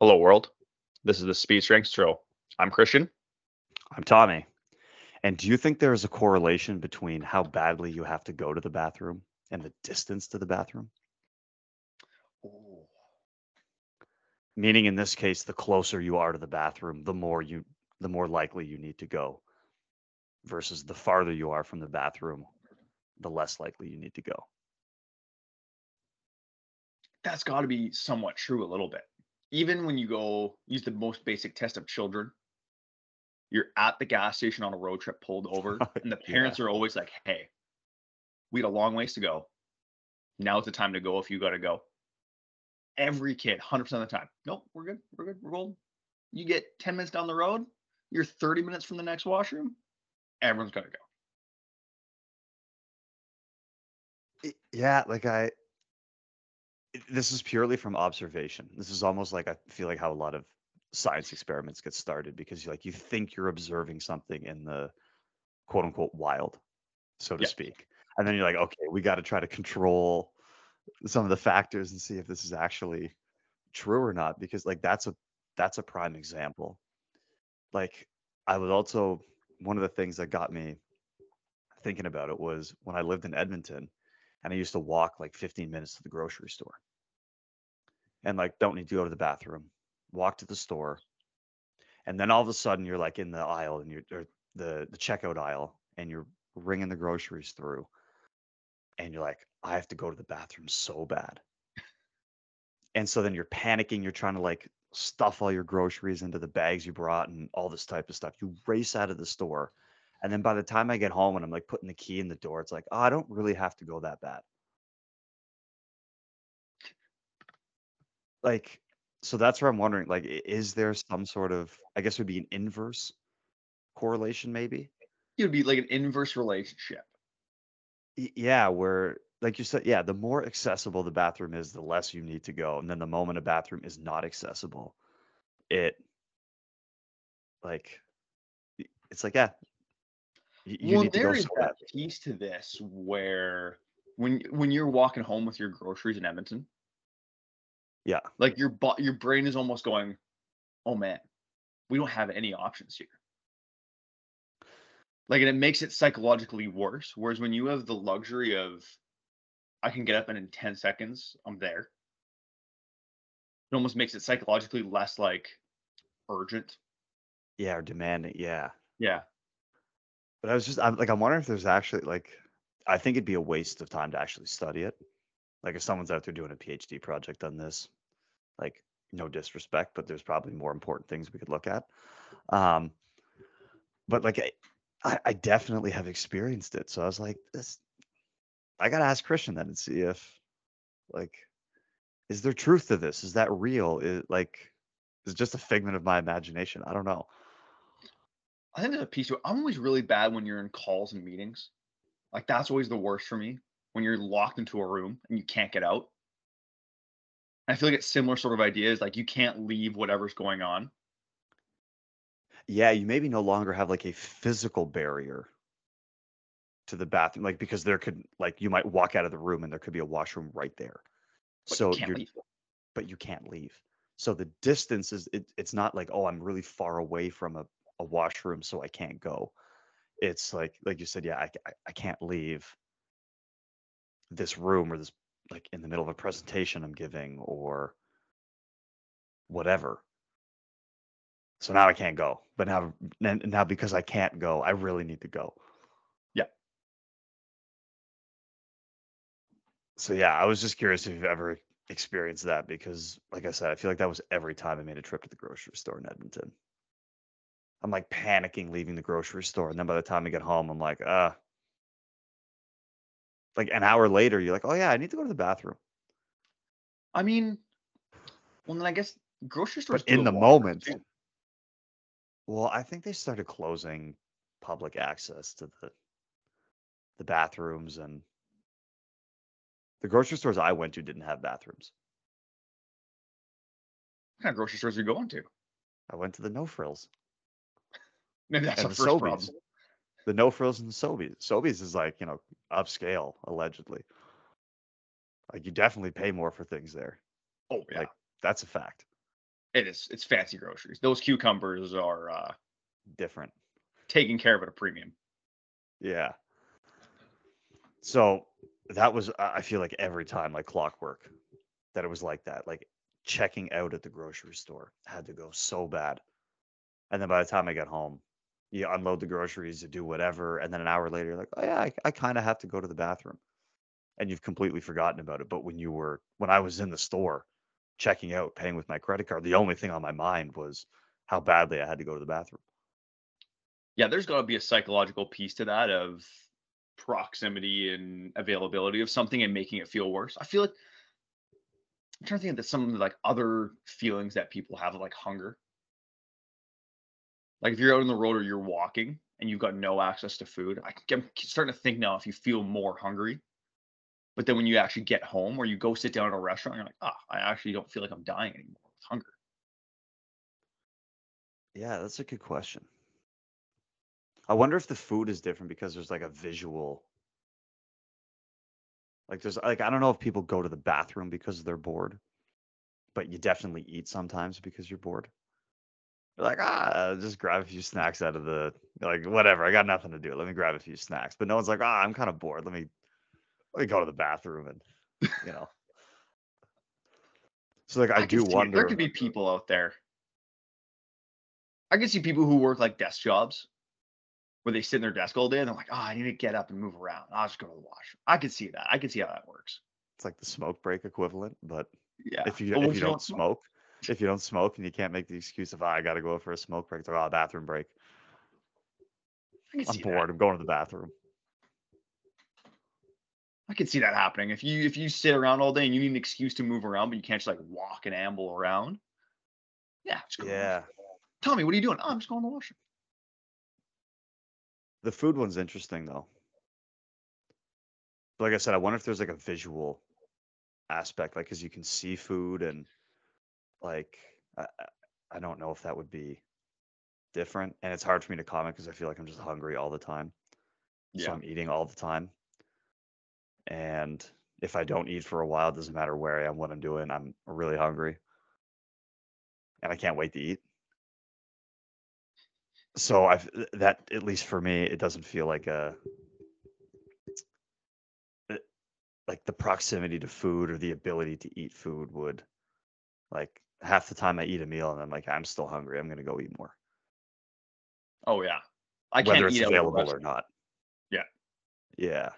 Hello, world. This is the Speed Strength Show. I'm Christian. I'm Tommy. And do you think there is a correlation between how badly you have to go to the bathroom and the distance to the bathroom? Oh. Meaning in this case, the closer you are to the bathroom, the more you the more likely you need to go. Versus the farther you are from the bathroom, the less likely you need to go. That's got to be somewhat true a little bit. Even when you go use the most basic test of children, you're at the gas station on a road trip pulled over, and the Yeah. parents are always like, hey, we had a long ways to go. Now's the time to go if you got to go. Every kid, 100% of the time. Nope, we're good. We're good. We're golden. You get 10 minutes down the road, you're 30 minutes from the next washroom. Everyone's got to go. Yeah, like I it- this is purely from observation. This is almost like I feel like how a lot of science experiments get started because you like you think you're observing something in the quote unquote wild, so to Yeah. speak. And then you're like, okay, we got to try to control some of the factors and see if this is actually true or not because like that's a that's a prime example. Like I was also one of the things that got me thinking about it was when I lived in Edmonton and I used to walk like 15 minutes to the grocery store. And like don't need to go to the bathroom, walk to the store. And then all of a sudden you're like in the aisle and you're the the checkout aisle and you're ringing the groceries through and you're like I have to go to the bathroom so bad. And so then you're panicking, you're trying to like stuff all your groceries into the bags you brought and all this type of stuff. You race out of the store. And then by the time I get home and I'm like putting the key in the door, it's like, oh, I don't really have to go that bad. Like, so that's where I'm wondering, like, i- is there some sort of, I guess it would be an inverse correlation, maybe? It would be like an inverse relationship. Y- Yeah, where, like you said, yeah, the more accessible the bathroom is, the less you need to go. And then the moment a bathroom is not accessible, it, like, it's like, yeah, you well, there is that piece to this where when when you're walking home with your groceries in Edmonton, Yeah. like your your brain is almost going, "Oh man, we don't have any options here." Like, and it makes it psychologically worse. Whereas when you have the luxury of, I can get up and in ten seconds I'm there. It almost makes it psychologically less like urgent. Yeah, or demanding. Yeah. Yeah. But I was just, I'm like, I'm wondering if there's actually like, I think it'd be a waste of time to actually study it. Like, if someone's out there doing a PhD project on this, like, no disrespect, but there's probably more important things we could look at. Um, but like, I, I definitely have experienced it. So I was like, this, I gotta ask Christian then and see if, like, is there truth to this? Is that real? Is like, is just a figment of my imagination? I don't know. I think there's a piece to it. I'm always really bad when you're in calls and meetings. Like that's always the worst for me when you're locked into a room and you can't get out. I feel like it's similar sort of ideas. Like you can't leave whatever's going on. Yeah, you maybe no longer have like a physical barrier to the bathroom, like because there could like you might walk out of the room and there could be a washroom right there. But So you leave. but you can't leave. So the distance is it, it's not like oh I'm really far away from a, a washroom so I can't go. It's like like you said yeah I, I can't leave this room or this like in the middle of a presentation I'm giving or whatever. So now I can't go. But now now because I can't go, I really need to go. Yeah. So yeah, I was just curious if you've ever experienced that because like I said, I feel like that was every time I made a trip to the grocery store in Edmonton. I'm like panicking leaving the grocery store and then by the time I get home I'm like, uh like an hour later you're like, "Oh yeah, I need to go to the bathroom." I mean, well then I guess grocery stores. But in the moment, too. well, I think they started closing public access to the the bathrooms and the grocery stores I went to didn't have bathrooms. What kind of grocery stores are you going to? I went to the No Frills Maybe that's and the first Sobeys. problem. The No Frills and the Sobeys. Sobeys is like, you know, upscale, allegedly. Like you definitely pay more for things there. Oh yeah, Like that's a fact. It is. It's fancy groceries. Those cucumbers are uh, Different. taking care of at a premium. Yeah. So that was I feel like every time like clockwork that it was like that. Like checking out at the grocery store had to go so bad. And then by the time I got home, you unload the groceries, you do whatever, and then an hour later, you're like, oh yeah, I, I kind of have to go to the bathroom, and you've completely forgotten about it. But when you were when I was in the store, checking out, paying with my credit card, the only thing on my mind was how badly I had to go to the bathroom. Yeah, there's got to be a psychological piece to that of proximity and availability of something and making it feel worse. I feel like I'm trying to think of some of the like other feelings that people have, like hunger. Like if you're out on the road or you're walking and you've got no access to food, I, am starting to think now if you feel more hungry, but then when you actually get home or you go sit down at a restaurant, you're like, ah, I actually don't feel like I'm dying anymore with hunger. Yeah, that's a good question. I wonder if the food is different because there's like a visual. Like there's like I don't know if people go to the bathroom because they're bored, but you definitely eat sometimes because you're bored. Like, ah, just grab a few snacks out of the like whatever. I got nothing to do. Let me grab a few snacks. But no one's like, ah, I'm kind of bored. Let me let me go to the bathroom and you know. So like I, can do wonder. There could be people out there. I can see people who work like desk jobs where they sit in their desk all day and they're like, oh, I need to get up and move around. I'll just go to the washroom. I can see that. I can see how that works. It's like the smoke break equivalent, but Yeah. if you But if what you don't smoke, if you don't smoke and you can't make the excuse of "Ah, I got to go for a smoke break, like, oh, bathroom break. I'm bored. that. I'm going to the bathroom. I can see that happening. If you if you sit around all day and you need an excuse to move around, but you can't just like walk and amble around. Yeah. Yeah. Tommy, what are you doing? Oh, I'm just going to the washroom. the food one's interesting though. Like I said, I wonder if there's like a visual aspect, like because you can see food and like I, I- I don't know if that would be different, and it's hard for me to comment because I feel like I'm just hungry all the time. So I'm eating all the time. And if I don't eat for a while, it doesn't matter where I am, what I'm doing, I'm really hungry. And I can't wait to eat. So I've that at least for me, it doesn't feel like a eh, like the proximity to food or the ability to eat food would like half the time I eat a meal and I'm like, I'm still hungry. I'm gonna go eat more. Oh yeah. I whether can't it's eat out at a available or not. Yeah. Yeah.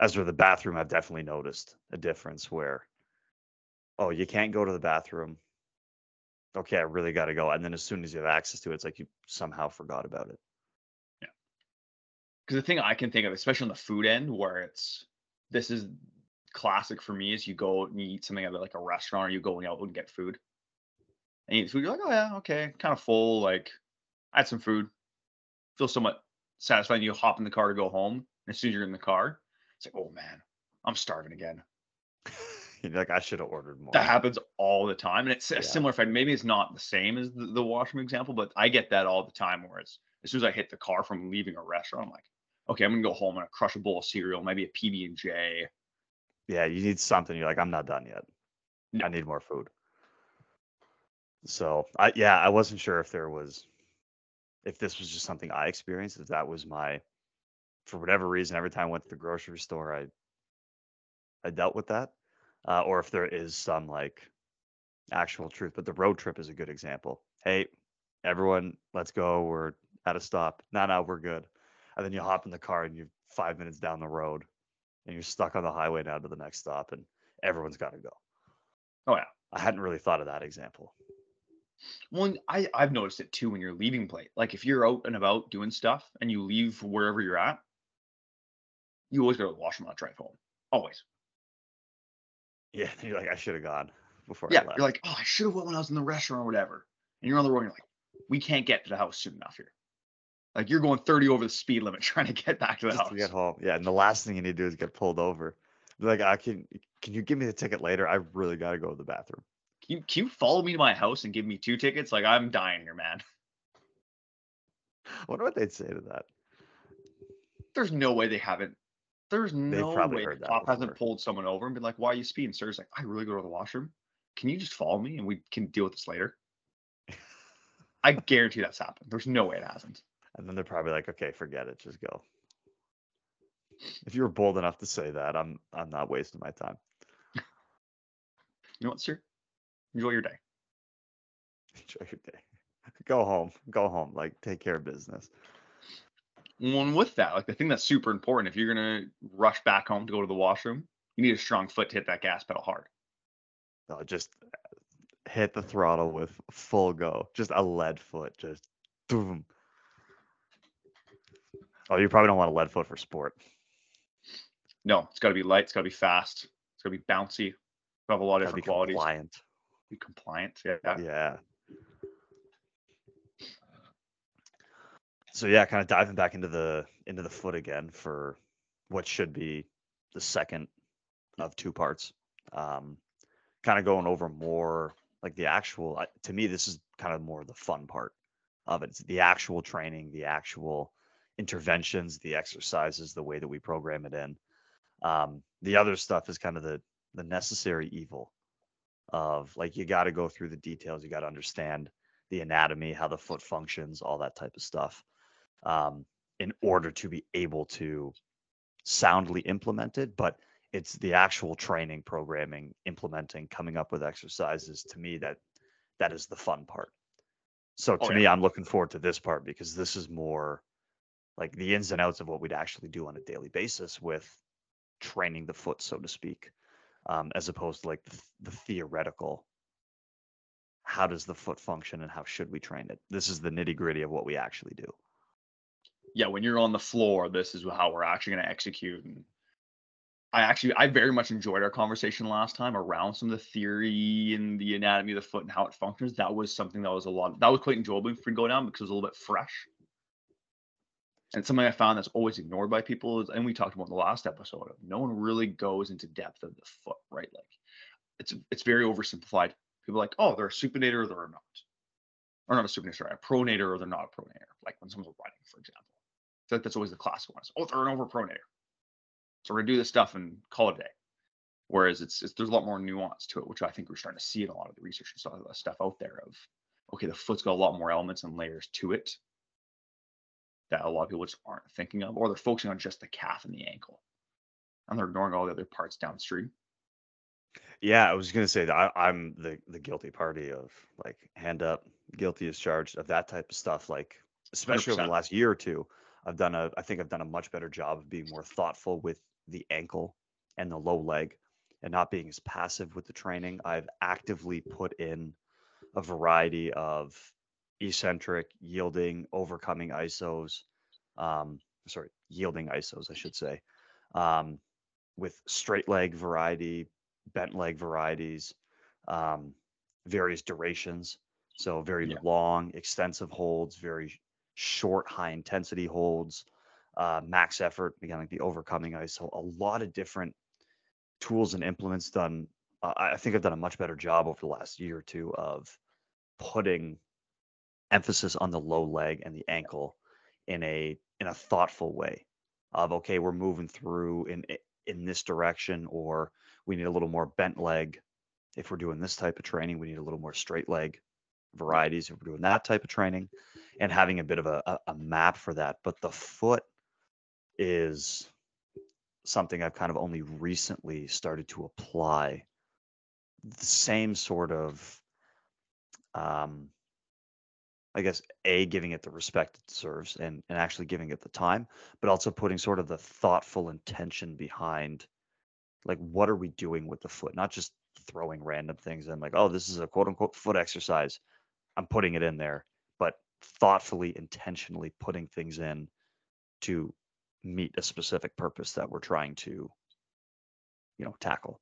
As for the bathroom, I've definitely noticed a difference where, oh, you can't go to the bathroom. Okay, I really got to go. And then as soon as you have access to it, it's like you somehow forgot about it. Yeah. Because the thing I can think of, especially on the food end, where it's this is classic for me, is you go and you eat something at like a restaurant, or you going out and get food, and you eat food. You're like, oh yeah, okay, kind of full. Like, I had some food, feel somewhat satisfied. You hop in the car to go home, and as soon as you're in the car, it's like, oh man, I'm starving again. You're like, I should have ordered more. That happens all the time, and it's a Yeah. similar effect. Maybe it's not the same as the, the washroom example, but I get that all the time. Whereas as soon as I hit the car from leaving a restaurant, I'm like, okay, I'm gonna go home and crush a bowl of cereal, maybe a PB and J. Yeah, you need something. You're like, I'm not done yet. No. I need more food. So I yeah, I wasn't sure if there was if this was just something I experienced, if that was my for whatever reason, every time I went to the grocery store I I dealt with that. Uh, or if there is some like actual truth. But the road trip is a good example. Hey, everyone, let's go. We're at a stop. No, no, we're good. And then you hop in the car and you're five minutes down the road and you're stuck on the highway now to the next stop and everyone's got to go. Oh yeah. I hadn't really thought of that example. Well, I I've noticed it too when you're leaving plate. Like if you're out and about doing stuff and you leave wherever you're at, you always go to the washroom on the drive home. Always. Yeah, you're like, I should have gone before Yeah. I left. You're like, oh, I should have went when I was in the restaurant or whatever. And you're on the road. And you're like, we can't get to the house soon enough here. Like you're going 30 over the speed limit trying to get back to the just house. to get home. Yeah, and the last thing you need to do is get pulled over. Like, I can can you give me the ticket later? I really got to go to the bathroom. Can you, can you follow me to my house and give me two tickets? Like I'm dying here, man. I wonder what they'd say to that. There's no way they haven't. There's no way the cop hasn't pulled someone over and been like, "Why are you speeding, sir?" It's like, "I really go to the washroom. Can you just follow me and we can deal with this later?" I guarantee that's happened. There's no way it hasn't. And then they're probably like, okay, forget it, just go. If you were bold enough to say that, I'm I'm not wasting my time. You know what, sir? Enjoy your day. Enjoy your day. Go home. Go home. Like take care of business. One with that, like the thing that's super important, if you're gonna rush back home to go to the washroom, you need a strong foot to hit that gas pedal hard. No, just uh, hit the throttle with full go. Just a lead foot. Just boom. Oh, you probably don't want a lead foot for sport. No, it's got to be light. It's got to be fast. It's got to be bouncy. Have a lot of different qualities. compliant. Compliant. Yeah. Yeah. So yeah, kind of diving back into the into the foot again for what should be the second of two parts. Um, kind of going over more like the actual. To me, this is kind of more the fun part of it. It's the actual training, the actual interventions, the exercises, the way that we program it in. Um, the other stuff is kind of the the necessary evil of like you got to go through the details, you got to understand the anatomy, how the foot functions, all that type of stuff, um, in order to be able to soundly implement it. But it's the actual training, programming, implementing, coming up with exercises. To me, that that is the fun part. So to Oh, me. I'm looking forward to this part because this is more like the ins and outs of what we'd actually do on a daily basis with training the foot, so to speak, um, as opposed to like the, the theoretical. How does the foot function and how should we train it? This is the nitty gritty of what we actually do. yeah, when you're on the floor, this is how we're actually going to execute. And I actually, I very much enjoyed our conversation last time around some of the theory and the anatomy of the foot and how it functions. That was something that was a lot, that was quite enjoyable for me to go down because it was a little bit fresh. And something I found that's always ignored by people is, and we talked about in the last episode, no one really goes into depth of the foot, right? Like it's it's very oversimplified. People are like, oh, they're a supinator or they're not. Or not a supinator, sorry, a pronator or they're not a pronator. Like when someone's running, for example. Like that's always the classic one. is, Oh, they're an overpronator. So we're gonna do this stuff and call it a day. Whereas it's, it's there's a lot more nuance to it, which I think we're starting to see in a lot of the research and stuff, stuff out there of okay, the foot's got a lot more elements and layers to it that a lot of people just aren't thinking of, or they're focusing on just the calf and the ankle. And they're ignoring all the other parts downstream. Yeah, I was gonna say that I, I'm the the guilty party of like hand up, guilty as charged of that type of stuff. Like especially over the last year or two, I've done a I think I've done a much better job of being more thoughtful with the ankle and the low leg, and not being as passive with the training. I've actively put in a variety of eccentric, yielding, overcoming isos. Um, sorry, yielding isos, I should say. Um, with straight leg variety, bent leg varieties, um, various durations. So very Yeah. long, extensive holds, very short, high intensity holds, uh, max effort, again, like the overcoming ISO, a lot of different tools and implements done. Uh, I I think I've done a much better job over the last year or two of putting emphasis on the low leg and the ankle in a in a thoughtful way of okay we're moving through in in this direction or we need a little more bent leg. If we're doing this type of training we need a little more straight leg varieties if we're doing that type of training and having a bit of a, a, map for that. But the foot is something i've kind of only recently started to apply the same sort of um I guess a giving it the respect it deserves and and actually giving it the time, but also putting sort of the thoughtful intention behind like what are we doing with the foot, not just throwing random things in like oh this is a quote unquote foot exercise. I'm putting it in there, but thoughtfully intentionally putting things in to meet a specific purpose that we're trying to you know tackle.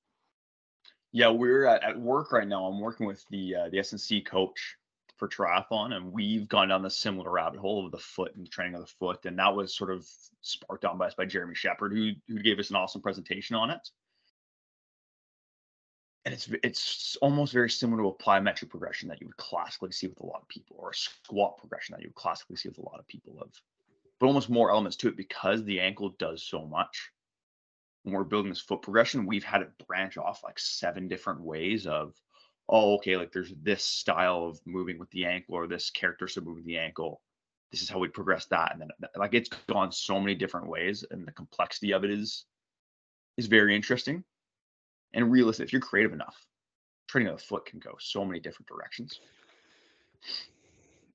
Yeah, we're at, at work right now. I'm working with the uh, the SNC coach for triathlon, and we've gone down the similar rabbit hole of the foot and the training of the foot, and that was sort of sparked on by us by Jeremy Shepard, who who gave us an awesome presentation on it. And it's it's almost very similar to a plyometric progression that you would classically see with a lot of people, or a squat progression that you would classically see with a lot of people of, but almost more elements to it because the ankle does so much when we're building this foot progression, we've had it branch off like seven different ways of, oh, okay, like there's this style of moving with the ankle or this characteristic of moving the ankle. This is how we progress that. And then like it's gone so many different ways and the complexity of it is is very interesting. And realistic, if you're creative enough, training of the foot can go so many different directions.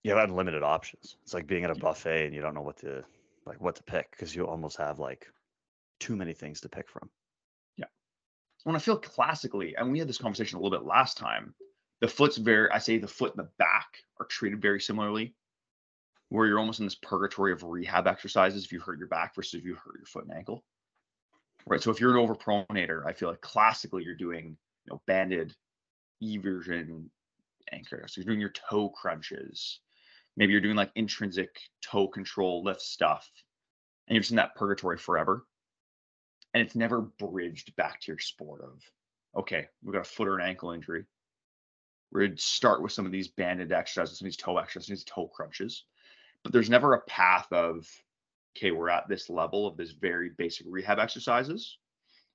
You have unlimited options. It's like being at a buffet and you don't know what to like what to pick because you almost have like too many things to pick from. When I feel classically, and we had this conversation a little bit last time, the foot's very I say the foot and the back are treated very similarly. Where you're almost in this purgatory of rehab exercises if you hurt your back versus if you hurt your foot and ankle. Right. So if you're an overpronator, I feel like classically you're doing, you know, banded eversion anchor. So you're doing your toe crunches. Maybe you're doing like intrinsic toe control lift stuff. And you're just in that purgatory forever. And it's never bridged back to your sport of, okay, we've got a foot or an ankle injury. We're going to start with some of these banded exercises, some of these toe exercises, these toe crunches. But there's never a path of, okay, we're at this level of this very basic rehab exercises.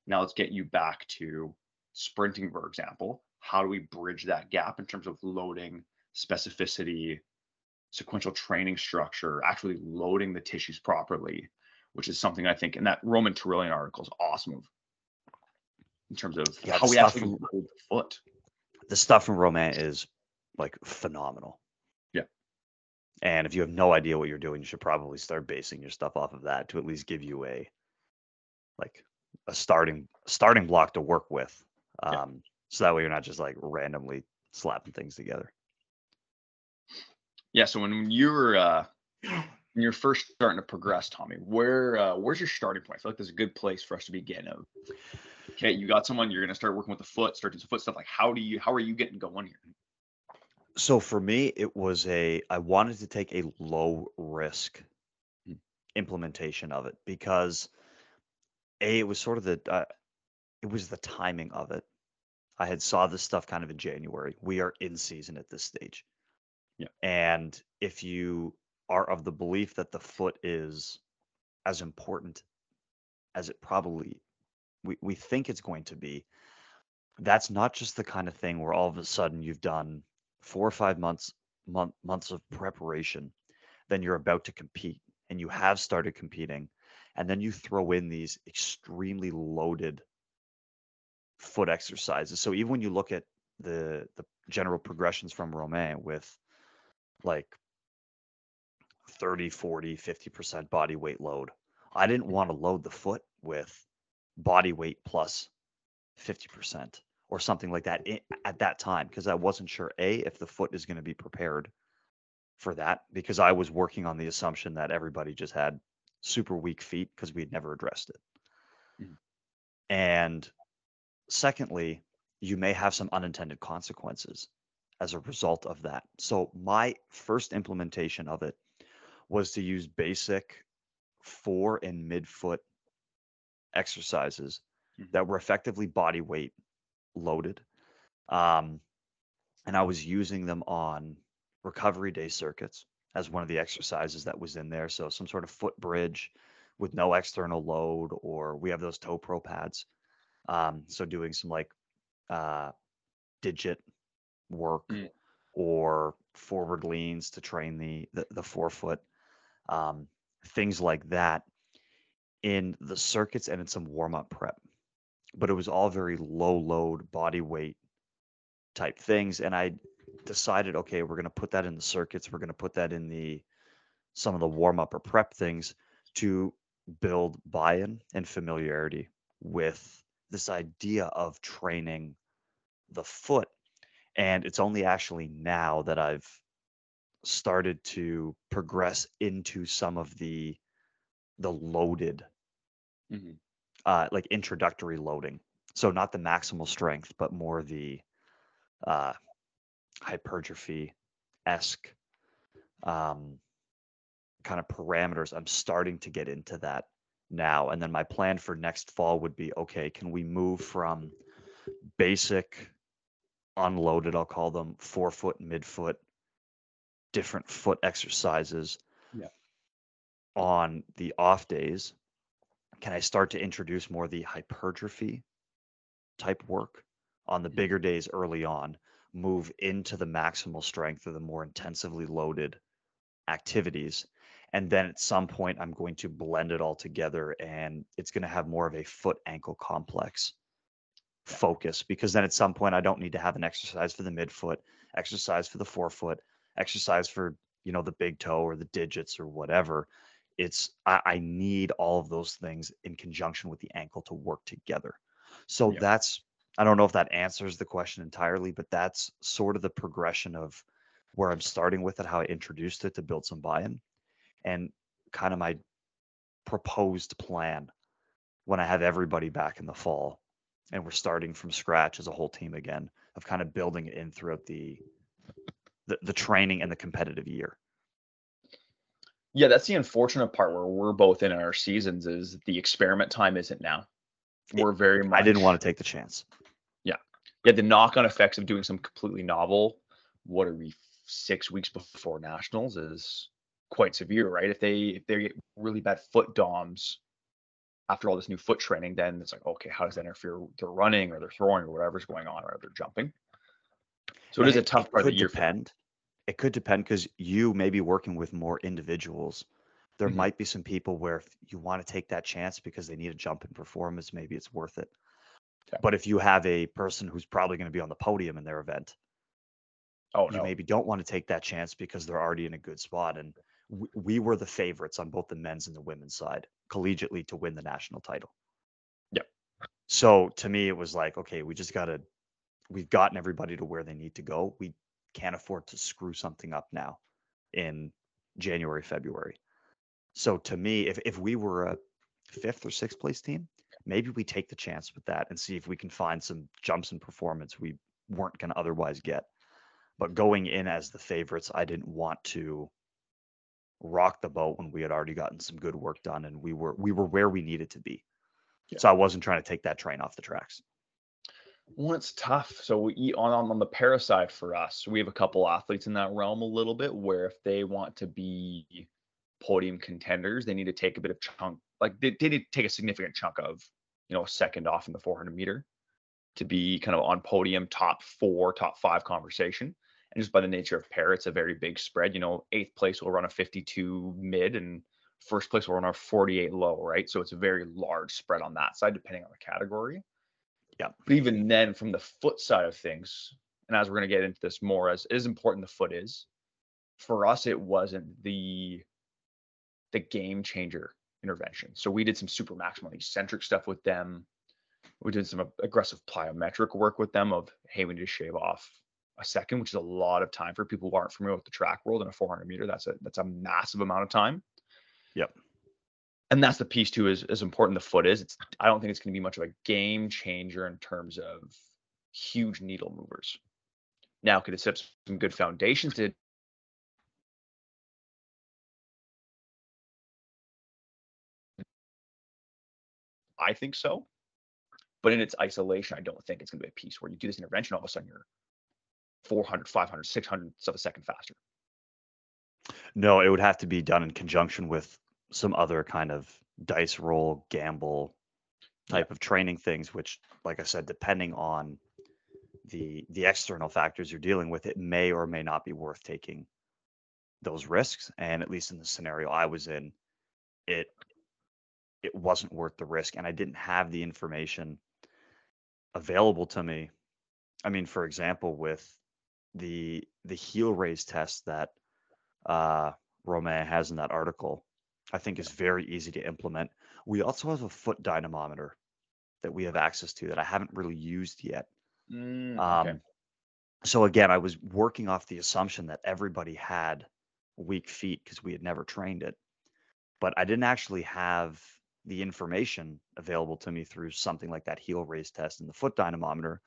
Now let's get you back to sprinting, for example. How do we bridge that gap in terms of loading, specificity, sequential training structure, actually loading the tissues properly, which is something I think, and that Romain Tourillon article is awesome in terms of yeah, how we actually from, load the foot. The stuff from Romain is like phenomenal. Yeah. And if you have no idea what you're doing, you should probably start basing your stuff off of that to at least give you a like a starting starting block to work with. Um, yeah. so that way you're not just like randomly slapping things together. Yeah. So when you're uh when you're first starting to progress, Tommy, where uh where's your starting point? I feel like there's a good place for us to begin of okay, you got someone, you're gonna start working with the foot, start doing some foot stuff. Like how do you how are you getting going here? So for me, it was a I wanted to take a low risk Mm. implementation of it because a it was sort of the uh, it was the timing of it. I had saw this stuff kind of in January. We are in season at this stage. Yeah. And if you are of the belief that the foot is as important as it probably we, we think it's going to be, that's not just the kind of thing where all of a sudden you've done four or five months month, months of preparation, then you're about to compete and you have started competing, and then you throw in these extremely loaded foot exercises. So even when you look at the the general progressions from Romain with like 30, 40, 50% body weight load, I didn't want to load the foot with body weight plus 50% or something like that at that time because I wasn't sure a if the foot is going to be prepared for that because I was working on the assumption that everybody just had super weak feet because we had never addressed it. Mm-hmm. And secondly, you may have some unintended consequences as a result of that. So my first implementation of it was to use basic fore and midfoot exercises mm-hmm. that were effectively body weight loaded. Um, and I was using them on recovery day circuits as one of the exercises that was in there. So some sort of foot bridge with no external load, or we have those toe pro pads. Um, so doing some like uh, digit work mm. or forward leans to train the the, the forefoot, um, things like that in the circuits and in some warm up prep. But it was all very low load body weight type things and i decided okay we're going to put that in the circuits we're going to put that in the some of the warm up or prep things to build buy-in and familiarity with this idea of training the foot. And it's only actually now that i've started to progress into some of the the loaded mm-hmm uh, like introductory loading. So not the maximal strength, but more the uh, hypertrophy esque um, kind of parameters. I'm starting to get into that now. And then my plan for next fall would be okay, can we move from basic unloaded, I'll call them four forefoot, midfoot, different foot exercises yeah. on the off days can I start to introduce more the hypertrophy type work on the mm-hmm. bigger days early on, move into the maximal strength or the more intensively loaded activities. And then at some point, I'm going to blend it all together and it's going to have more of a foot ankle complex focus because then at some point, I don't need to have an exercise for the midfoot, exercise for the forefoot, exercise for, you know, the big toe or the digits or whatever. It's, I, I need all of those things in conjunction with the ankle to work together. So that's, I don't know if that answers the question entirely, but that's sort of the progression of where I'm starting with it, how I introduced it to build some buy-in, and kind of my proposed plan when I have everybody back in the fall and we're starting from scratch as a whole team again of kind of building it in throughout the the, the training and the competitive year. Yeah, that's the unfortunate part where we're both in our seasons is the experiment time isn't now. We're very much I didn't want to take the chance. yeah, Yeah, the knock-on effects of doing some completely novel, what are we, six weeks before nationals is quite severe, right? If they if they get really bad foot DOMs after all this new foot training, then it's like, okay, how does that interfere with their running or their throwing or whatever's going on or they're jumping? So it And is a tough part of the year. depend. It could depend because you may be working with more individuals. There Mhm. might be some people where if you want to take that chance because they need a jump in performance, maybe it's worth it. But if you have a person who's probably going to be on the podium in their event, Oh you no. maybe don't want to take that chance because they're already in a good spot. And we, we were the favorites on both the men's and the women's side collegiately to win the national title. Yep. So to me, it was like, okay, we just got to, we've gotten everybody to where they need to go. We can't afford to screw something up now in January, February. So to me, if, if we were a fifth or sixth place team, maybe we take the chance with that and see if we can find some jumps in performance we weren't going to otherwise get. But going in as the favorites, I didn't want to rock the boat when we had already gotten some good work done and we were we were where we needed to be. Yeah. So I wasn't trying to take that train off the tracks. Well, it's tough. So we eat on on on the para side for us. We have a couple athletes in that realm a little bit where if they want to be podium contenders, they need to take a bit of chunk, like they, they need to take a significant chunk of, you know, a second off in the 400 meter to be kind of on podium top four, top five conversation. And just by the nature of para, it's a very big spread. You know, eighth place will run a 52 mid and first place will run a 48 low, right? So it's a very large spread on that side, depending on the category. Yeah. But even then, from the foot side of things, and as we're going to get into this more, as as important the foot is, for us, it wasn't the the game changer intervention. So we did some super maximal eccentric stuff with them. We did some aggressive plyometric work with them of, hey, we need to shave off a second, which is a lot of time for people who aren't familiar with the track world in a 400 meter. That's a that's a massive amount of time. Yep. And that's the piece too, is as important the foot is. It's I don't think it's going to be much of a game changer in terms of huge needle movers. Now, could it set some good foundations to I think so. But in its isolation, I don't think it's going to be a piece where you do this intervention, all of a sudden you're 400, 500, 600 of a second faster. No, it would have to be done in conjunction with some other kind of dice roll gamble Yeah. type of training things which like I said depending on the the external factors you're dealing with it may or may not be worth taking those risks and at least in the scenario I was in it it wasn't worth the risk and I didn't have the information available to me. I mean for example with the the heel raise test that uh, Romain has in that article, I think is very easy to implement. We also have a foot dynamometer that we have access to that I haven't really used yet. Mm, Um, okay. So again, I was working off the assumption that everybody had weak feet because we had never trained it, but I didn't actually have the information available to me through something like that heel raise test and the foot dynamometer,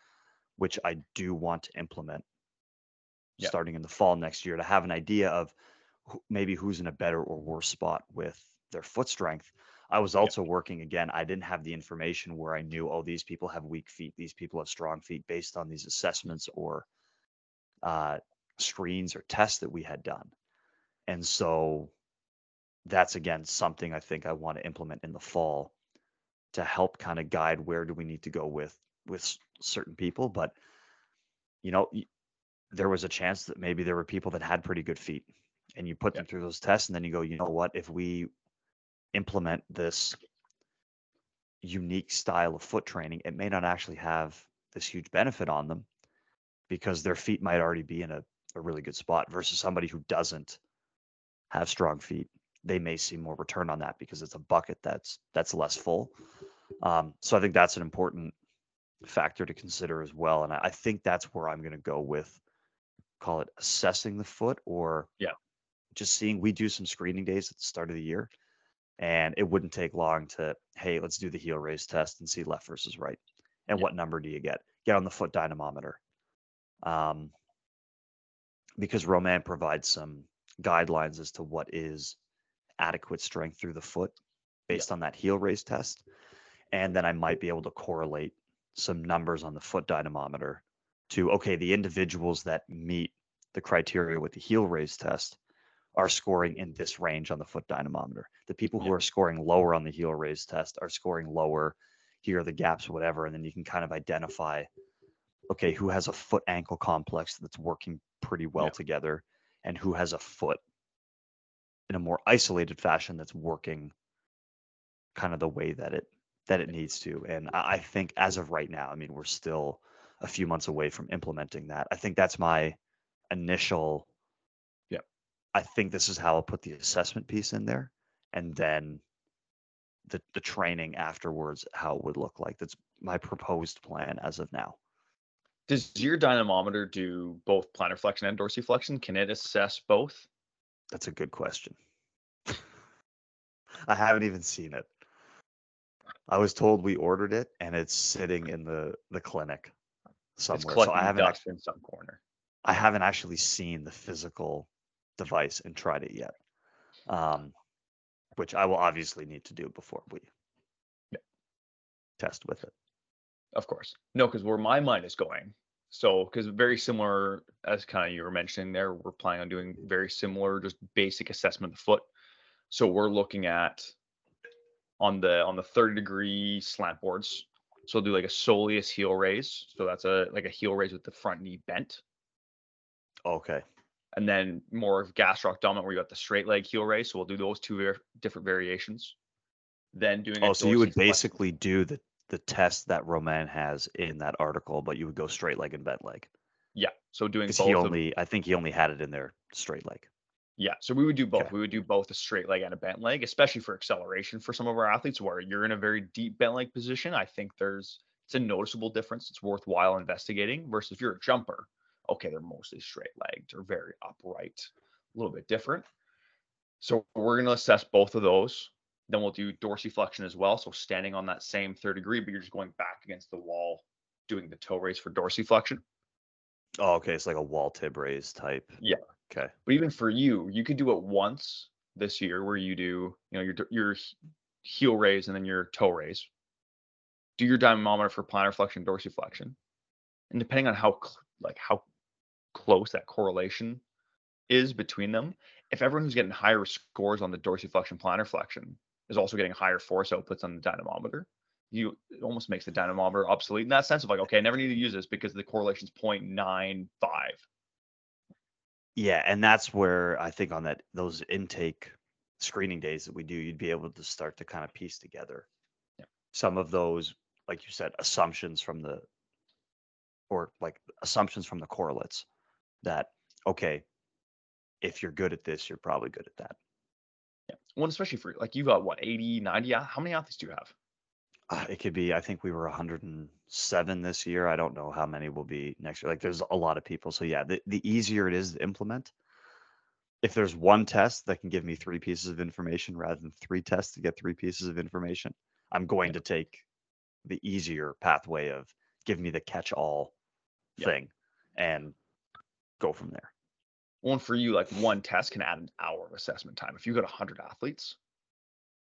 which I do want to implement Yeah. starting in the fall next year to have an idea of maybe who's in a better or worse spot with their foot strength. I was also working again. I didn't have the information where I knew, oh, these people have weak feet, these people have strong feet based on these assessments or uh, screens or tests that we had done. And so that's again something I think I want to implement in the fall to help kind of guide where do we need to go with with certain people. But you know, there was a chance that maybe there were people that had pretty good feet and you put them through those tests and then you go, you know what, if we implement this unique style of foot training, it may not actually have this huge benefit on them because their feet might already be in a, a really good spot versus somebody who doesn't have strong feet. They may see more return on that because it's a bucket that's that's less full. Um, so I think that's an important factor to consider as well. And I, I think that's where I'm going to go with call it assessing the foot or Yeah. Just seeing we do some screening days at the start of the year and it wouldn't take long to hey let's do the heel raise test and see left versus right and Yeah. what number do you get? Get on the foot dynamometer. Um, because Romain provides some guidelines as to what is adequate strength through the foot based on that heel raise test and then i might be able to correlate some numbers on the foot dynamometer to okay the individuals that meet the criteria with the heel raise test are scoring in this range on the foot dynamometer. The people who Yeah. are scoring lower on the heel raise test are scoring lower. Here are the gaps, whatever. And then you can kind of identify, okay, who has a foot ankle complex that's working pretty well Yeah. together and who has a foot in a more isolated fashion that's working kind of the way that it that it needs to. And I, I think as of right now, I mean, we're still a few months away from implementing that. I think that's my initial. I think this is how I'll put the assessment piece in there and then the the training afterwards how it would look like. That's my proposed plan as of now. Does your dynamometer do both plantar flexion and dorsiflexion? Can it assess both? That's a good question. I haven't even seen it. I was told we ordered it and it's sitting in the the clinic somewhere. So I haven't actually, in some corner. I haven't actually seen the physical device and tried it yet. Um, which I will obviously need to do before we Yeah. test with it. Of course. No, because where my mind is going. So, because very similar as kind of you were mentioning there, we're planning on doing very similar, just basic assessment of the foot. So we're looking at on the on the 30 degree slant boards. So we'll do like a soleus heel raise. So that's a like a heel raise with the front knee bent. Okay. And then more of gastroc dominant where you got the straight leg heel raise. So we'll do those two ver- different variations. Then doing Oh, so you would basically do the the test that Romain has in that article, but you would go straight leg and bent leg. yeah. So doing both he of- only, I think he only had it in there straight leg. Yeah, so we would do both. Okay. We would do both a straight leg and a bent leg, especially for acceleration for some of our athletes where you're in a very deep bent leg position. I think there's it's a noticeable difference. It's worthwhile investigating versus if you're a jumper, okay, they're mostly straight legged or very upright, a little bit different. So we're gonna assess both of those. Then we'll do dorsiflexion as well. So standing on that same third degree, but you're just going back against the wall, doing the toe raise for dorsiflexion. Oh, okay. It's like a wall tib raise type. Yeah. Okay. But even for you, you could do it once this year where you do, you know, your your heel raise and then your toe raise. Do your dynamometer for plantar flexion, dorsiflexion, and depending on how like how close that correlation is between them, if everyone who's getting higher scores on the dorsiflexion, plantar flexion is also getting higher force outputs on the dynamometer, you it almost makes the dynamometer obsolete in that sense of like, okay, I never need to use this because the correlation's 0.95. Yeah, and that's where I think on that those intake screening days that we do, you'd be able to start to kind of piece together Yeah. some of those, like you said, assumptions from the or like assumptions from the correlates that okay, if you're good at this, you're probably good at that. Yeah. Well, especially for like you got what 80, 90. How many athletes do you have? Uh, it could be, I think we were 107 this year. I don't know how many will be next year. Like there's a lot of people. So yeah, the, the easier it is to implement, if there's one test that can give me three pieces of information rather than three tests to get three pieces of information, I'm going to take the easier pathway of give me the catch all Yeah. thing and go from there. One for you, like one test can add an hour of assessment time. If you got 100 athletes,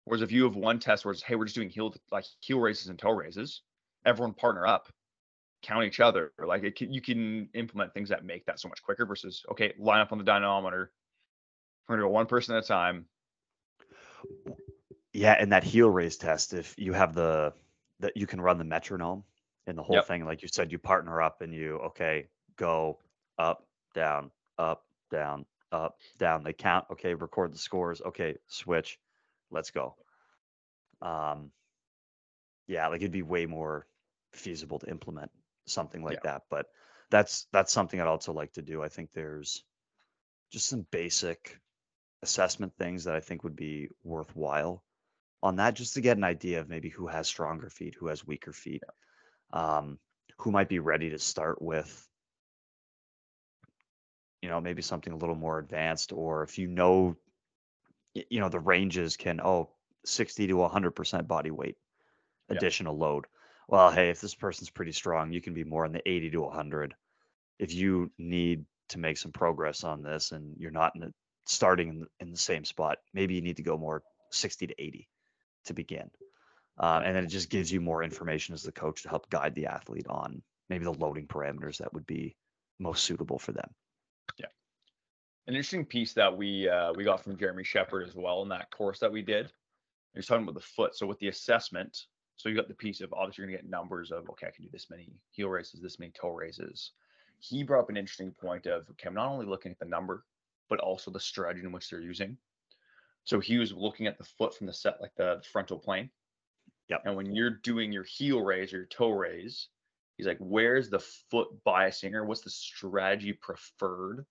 whereas if you have one test where it's, hey, we're just doing heel like heel raises and toe raises, everyone partner up, count each other. Like it can, you can implement things that make that so much quicker versus okay, line up on the dynamometer. We're gonna go one person at a time. Yeah, and that heel raise test, if you have the that you can run the metronome in the whole Yep. thing, like you said, you partner up and you okay, go up, down, up, down, up, down. They count. Okay, record the scores. Okay, switch. Let's go. Um, yeah, like it'd be way more feasible to implement something like Yeah. that. But that's that's something I'd also like to do. I think there's just some basic assessment things that I think would be worthwhile on that, just to get an idea of maybe who has stronger feet, who has weaker feet, um, who might be ready to start with you know maybe something a little more advanced or if you know you know the ranges can oh 60 to 100% body weight Yeah. additional load. Well hey if this person's pretty strong you can be more in the 80 to 100 if you need to make some progress on this and you're not in the starting in the, in the same spot maybe you need to go more 60 to 80 to begin. Uh, and then it just gives you more information as the coach to help guide the athlete on maybe the loading parameters that would be most suitable for them An interesting piece that we uh, we got from Jeremy Sheppard as well in that course that we did. He was talking about the foot. So with the assessment, so you got the piece of obviously you're gonna get numbers of okay, I can do this many heel raises, this many toe raises. He brought up an interesting point of okay, I'm not only looking at the number, but also the strategy in which they're using. So he was looking at the foot from the set, like the frontal plane. Yep. And when you're doing your heel raise or your toe raise, he's like, where's the foot biasing or what's the strategy preferred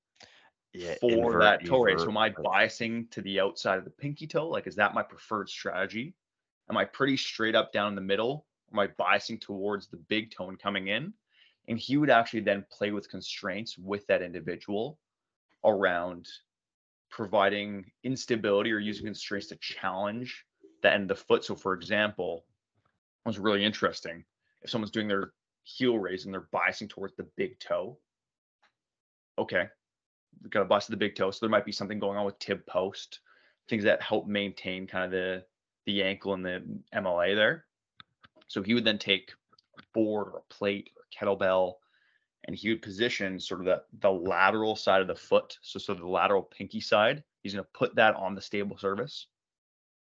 yeah for invert, that toe. So am I biasing to the outside of the pinky toe? Like, is that my preferred strategy? Am I pretty straight up down in the middle? Am I biasing towards the big toe and coming in? And he would actually then play with constraints with that individual around providing instability or using constraints to challenge the end of the foot. So, for example, it was really interesting. If someone's doing their heel raise and they're biasing towards the big toe, okay, got to bust the big toe. So there might be something going on with tib post, things that help maintain kind of the the ankle and the MLA there. So he would then take a board or a plate or a kettlebell, and he would position sort of the the lateral side of the foot. So so the lateral pinky side, he's going to put that on the stable surface.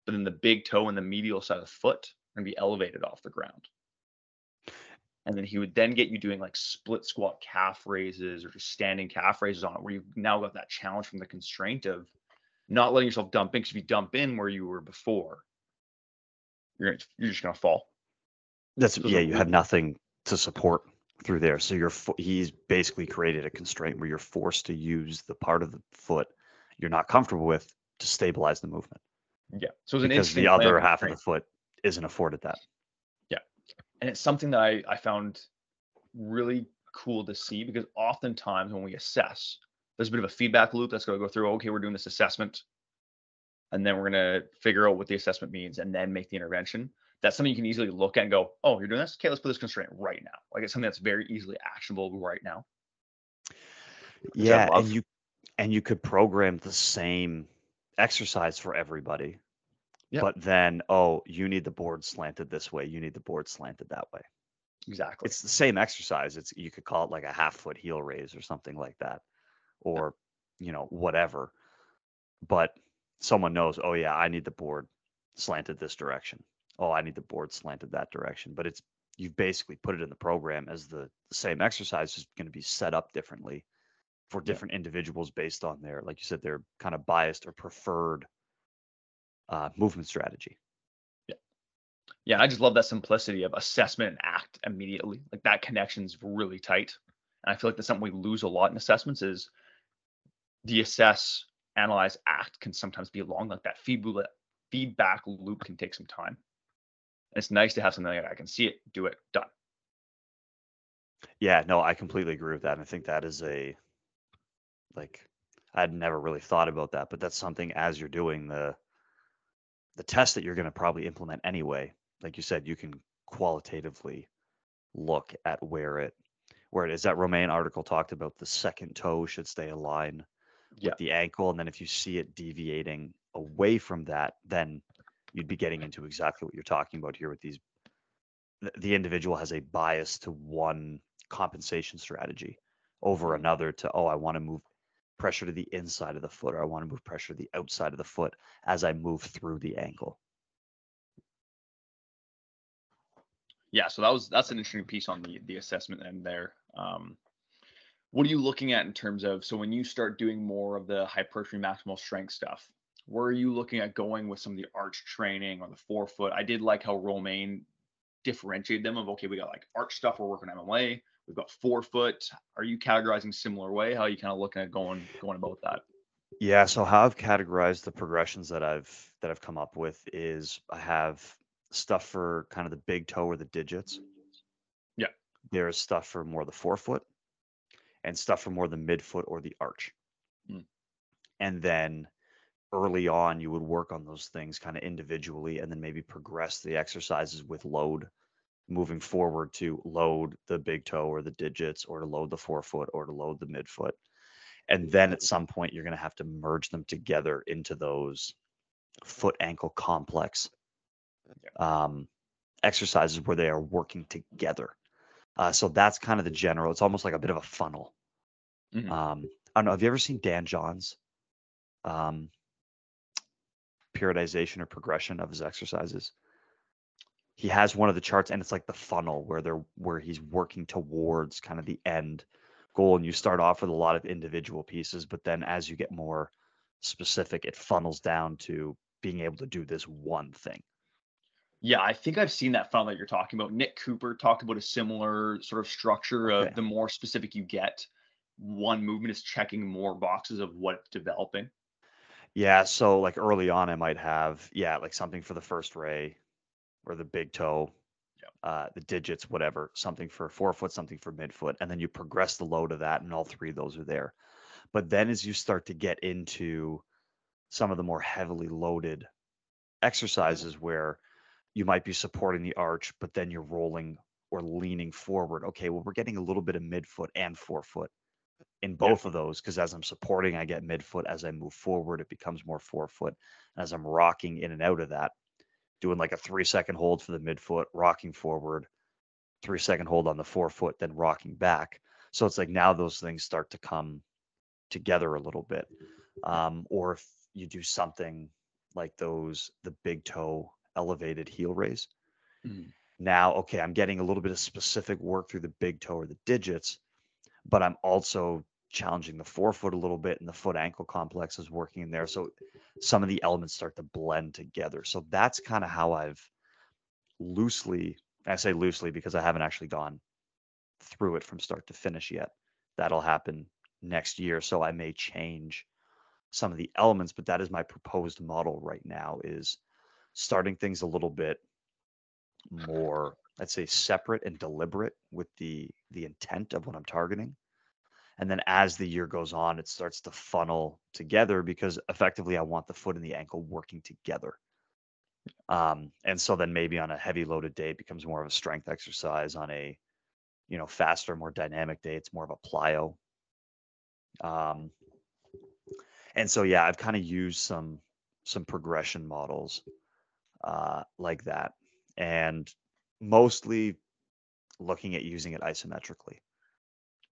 But then the big toe and the medial side of the foot are going to be elevated off the ground. And then he would then get you doing like split squat calf raises or just standing calf raises on it, where you've now got that challenge from the constraint of not letting yourself dump in. Because if you dump in where you were before, you're gonna- you're just gonna fall. That's So yeah. You have nothing to support through there, so you're he's basically created a constraint where you're forced to use the part of the foot you're not comfortable with to stabilize the movement Yeah. So it was an because the interesting play on other half of the foot isn't afforded that. And it's something that I, I found really cool to see because oftentimes when we assess, there's a bit of a feedback loop that's going to go through. Okay, we're doing this assessment, and then we're going to figure out what the assessment means and then make the intervention. That's something you can easily look at and go, "Oh, you're doing this. Okay, let's put this constraint right now." Like it's something that's very easily actionable right now. Yeah, and you and you could program the same exercise for everybody. Yeah. But then, oh, you need the board slanted this way. You need the board slanted that way. Exactly. It's the same exercise. It's you could call it like a half foot heel raise or something like that, or you know whatever. But someone knows, oh yeah, I need the board slanted this direction. Oh, I need the board slanted that direction. But it's you've basically put it in the program as the, the same exercise is going to be set up differently for different individuals based on their, like you said, their kind of biased or preferred uh, movement strategy. Yeah, Yeah. I just love that simplicity of assessment and act immediately. Like that connection's really tight. And I feel like that's something we lose a lot in assessments is the assess, analyze, act can sometimes be long. Like that feedback feedback loop can take some time. And it's nice to have something like that. I can see it, do it, done. Yeah, no, I completely agree with that. And I think that is a like I'd never really thought about that, but that's something as you're doing the the test that you're going to probably implement anyway. Like you said, you can qualitatively look at where it where it is. That Romain article talked about the second toe should stay aligned Yeah. with the ankle, and then if you see it deviating away from that, then you'd be getting into exactly what you're talking about here with these. The, the individual has a bias to one compensation strategy over mm-hmm. another to oh, I want to move pressure to the inside of the foot, or I want to move pressure to the outside of the foot as I move through the ankle. Yeah, so that was that's an interesting piece on the the assessment end there. Um, what are you looking at in terms of so when you start doing more of the hypertrophy maximal strength stuff where are you looking at going with some of the arch training or the forefoot i did like how romain differentiated them of okay we got like arch stuff we're working mma we've got forefoot are you categorizing similar way how are you kind of looking at going going about that Yeah, so how I've categorized the progressions that I've that I've come up with is I have stuff for kind of the big toe or the digits. Yeah. There's stuff for more the forefoot and stuff for more the midfoot or the arch. Mm. And then early on you would work on those things kind of individually and then maybe progress the exercises with load moving forward to load the big toe or the digits or to load the forefoot or to load the midfoot. And then at some point you're going to have to merge them together into those foot ankle complex um, exercises where they are working together. Uh, so that's kind of the general it's almost like a bit of a funnel. Mhm. um, i don't know have you ever seen dan johns um, periodization or progression of his exercises he has one of the charts and it's like the funnel where they're where he's working towards kind of the end goal and you start off with a lot of individual pieces but then as you get more specific it funnels down to being able to do this one thing Yeah, I think I've seen that funnel that you're talking about. Nick Cooper talked about a similar sort of structure of Okay. the more specific you get, one movement is checking more boxes of what it's developing. yeah so like early on i might have yeah like something for the first ray or the big toe uh, the digits whatever something for forefoot something for midfoot and then you progress the load of that and all three of those are there but then as you start to get into some of the more heavily loaded exercises where you might be supporting the arch, but then you're rolling or leaning forward. Okay, well, we're getting a little bit of midfoot and forefoot in both of those because as I'm supporting, I get midfoot. As I move forward, it becomes more forefoot. As I'm rocking in and out of that, doing like a three second hold for the midfoot, rocking forward, three second hold on the forefoot, then rocking back. So it's like now those things start to come together a little bit. Um, or if you do something like those, the big toe elevated heel raise. Mhm. Now, okay, I'm getting a little bit of specific work through the big toe or the digits, but I'm also challenging the forefoot a little bit and the foot ankle complex is working in there. So some of the elements start to blend together. So that's kind of how I've loosely, I say loosely because I haven't actually gone through it from start to finish yet. That'll happen next year. So I may change some of the elements, but that is my proposed model right now is starting things a little bit more, let's say separate and deliberate with the the intent of what I'm targeting. And then as the year goes on, it starts to funnel together because effectively I want the foot and the ankle working together. Um, and so then maybe on a heavy loaded day, it becomes more of a strength exercise. On a, you know, faster, more dynamic day, it's more of a plyo. Um, and so yeah, I've kind of used some some progression models uh, like that, and mostly looking at using it isometrically.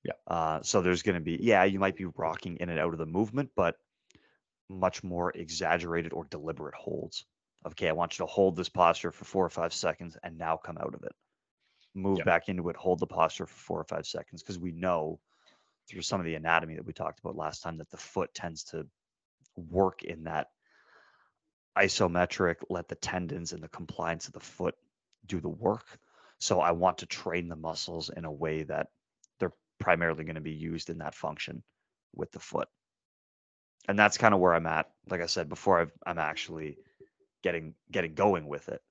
Yeah. Uh, so there's going to be yeah, you might be rocking in and out of the movement, but much more exaggerated or deliberate holds. Okay, I want you to hold this posture for four or five seconds and now come out of it. Move Yeah. back into it, hold the posture for four or five seconds because we know through some of the anatomy that we talked about last time that the foot tends to work in that isometric, let the tendons and the compliance of the foot do the work. So I want to train the muscles in a way that primarily going to be used in that function with the foot. And that's kind of where I'm at. Like I said before, I've, I'm actually getting getting going with it.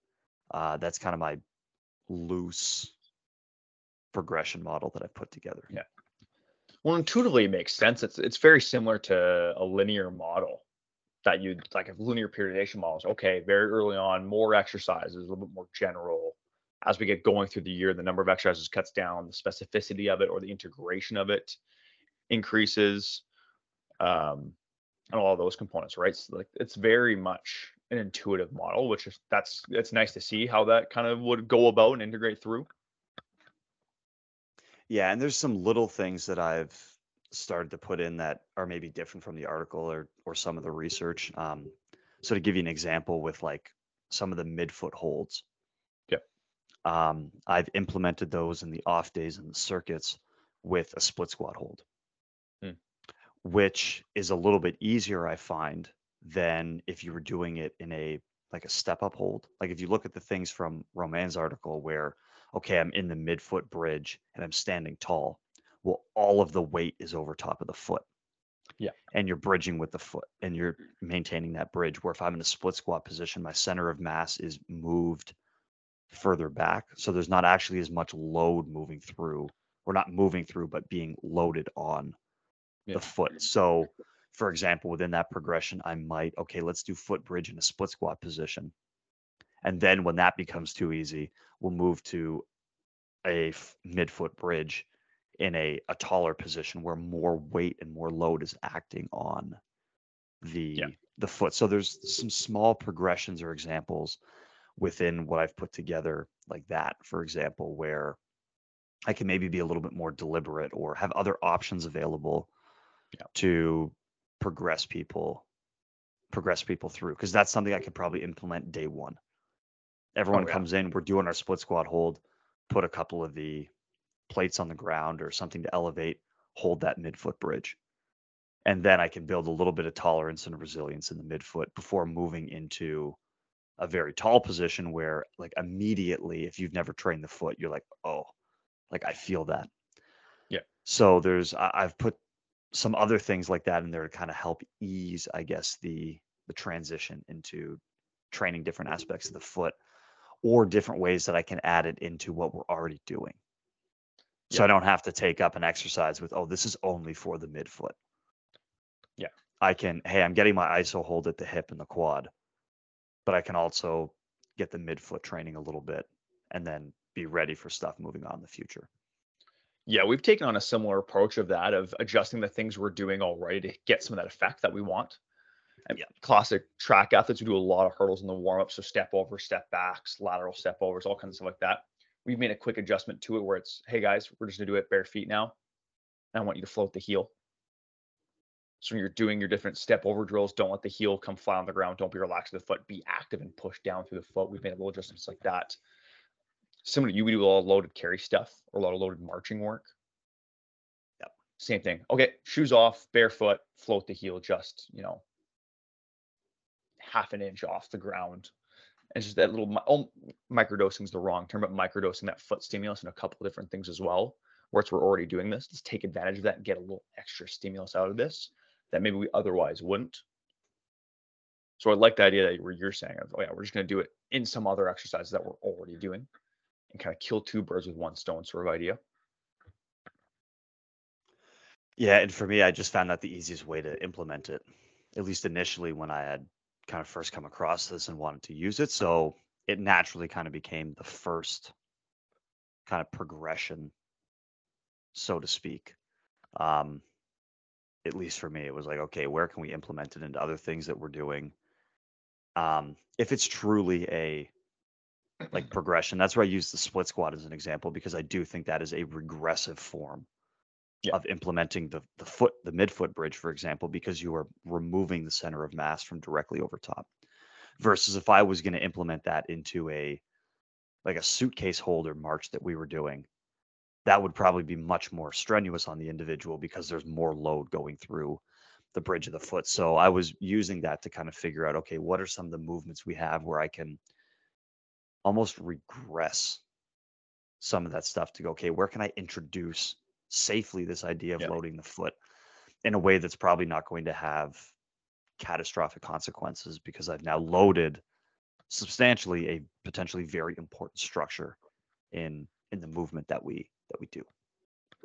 Uh, that's kind of my loose progression model that I've put together. Yeah. Well, intuitively it makes sense. It's it's very similar to a linear model that you like a linear periodization models. Okay, very early on, more exercises, a little bit more general. As we get going through the year, the number of exercises cuts down, the specificity of it or the integration of it increases. Um, and all those components, right? So like it's very much an intuitive model, which is that's it's nice to see how that kind of would go about and integrate through. Yeah, and there's some little things that I've started to put in that are maybe different from the article or or some of the research. Um, so to give you an example with like some of the midfoot holds. Um, I've implemented those in the off days and the circuits with a split squat hold. which is a little bit easier, I find, than if you were doing it in a like a step up hold. Like if you look at the things from Romain's article where, okay, I'm in the midfoot bridge and I'm standing tall. Well, all of the weight is over top of the foot. Yeah. And you're bridging with the foot and you're maintaining that bridge. Where if I'm in a split squat position, my center of mass is moved further back. So there's not actually as much load moving through, or not moving through, but being loaded on Yeah. the foot. So, for example, within that progression, I might, okay, let's do foot bridge in a split squat position. And then when that becomes too easy, we'll move to a f- midfoot bridge in a, a taller position where more weight and more load is acting on the the foot. So there's some small progressions or examples within what I've put together like that, for example, where I can maybe be a little bit more deliberate or have other options available Yeah. to progress people progress people through because that's something I could probably implement day one. Oh, Everyone Oh, yeah. comes in, we're doing our split squat hold, put a couple of the plates on the ground or something to elevate, hold that midfoot bridge. And then I can build a little bit of tolerance and resilience in the midfoot before moving into a very tall position where like immediately if you've never trained the foot, you're like, oh, like I feel that. Yeah. So there's I, I've put some other things like that in there to kind of help ease, I guess, the the transition into training different aspects of the foot or different ways that I can add it into what we're already doing. So I don't have to take up an exercise with, oh, this is only for the midfoot. Yeah. I can, hey, I'm getting my ISO hold at the hip and the quad, but I can also get the midfoot training a little bit and then be ready for stuff moving on in the future. Yeah, we've taken on a similar approach of that of adjusting the things we're doing already to get some of that effect that we want. And Yeah. classic track athletes we do a lot of hurdles in the warm up, so step over, step backs, lateral step overs, all kinds of stuff like that. We've made a quick adjustment to it where it's, hey guys, we're just gonna do it bare feet now. And I want you to float the heel. So when you're doing your different step over drills, don't let the heel come flat on the ground. Don't be relaxed with the foot. Be active and push down through the foot. We've made a little adjustments like that. Similar to you, we do a lot of loaded carry stuff or a lot of loaded marching work. Yep. Same thing. Okay, shoes off, barefoot, float the heel just, you know, half an inch off the ground. And just that little oh, microdosing is the wrong term, but microdosing that foot stimulus and a couple of different things as well. Where it's we're already doing this, let's take advantage of that and get a little extra stimulus out of this that maybe we otherwise wouldn't. So I like the idea that where you're saying, of, oh yeah, we're just going to do it in some other exercises that we're already doing, and kind of kill two birds with one stone sort of idea. Yeah, and for me, I just found that the easiest way to implement it, at least initially when I had kind of first come across this and wanted to use it. So it naturally kind of became the first kind of progression, so to speak. Um, at least for me, it was like, okay, where can we implement it into other things that we're doing? Um, if it's truly a like progression, that's where I use the split squat as an example because I do think that is a regressive form Yeah. of implementing the the foot the midfoot bridge, for example, because you are removing the center of mass from directly over top. Versus if I was going to implement that into a like a suitcase holder march that we were doing, that would probably be much more strenuous on the individual because there's more load going through the bridge of the foot. So I was using that to kind of figure out, okay, what are some of the movements we have where I can almost regress some of that stuff to go, okay, where can I introduce safely this idea of Yeah. loading the foot in a way that's probably not going to have catastrophic consequences because I've now loaded substantially a potentially very important structure in in the movement that we that we do.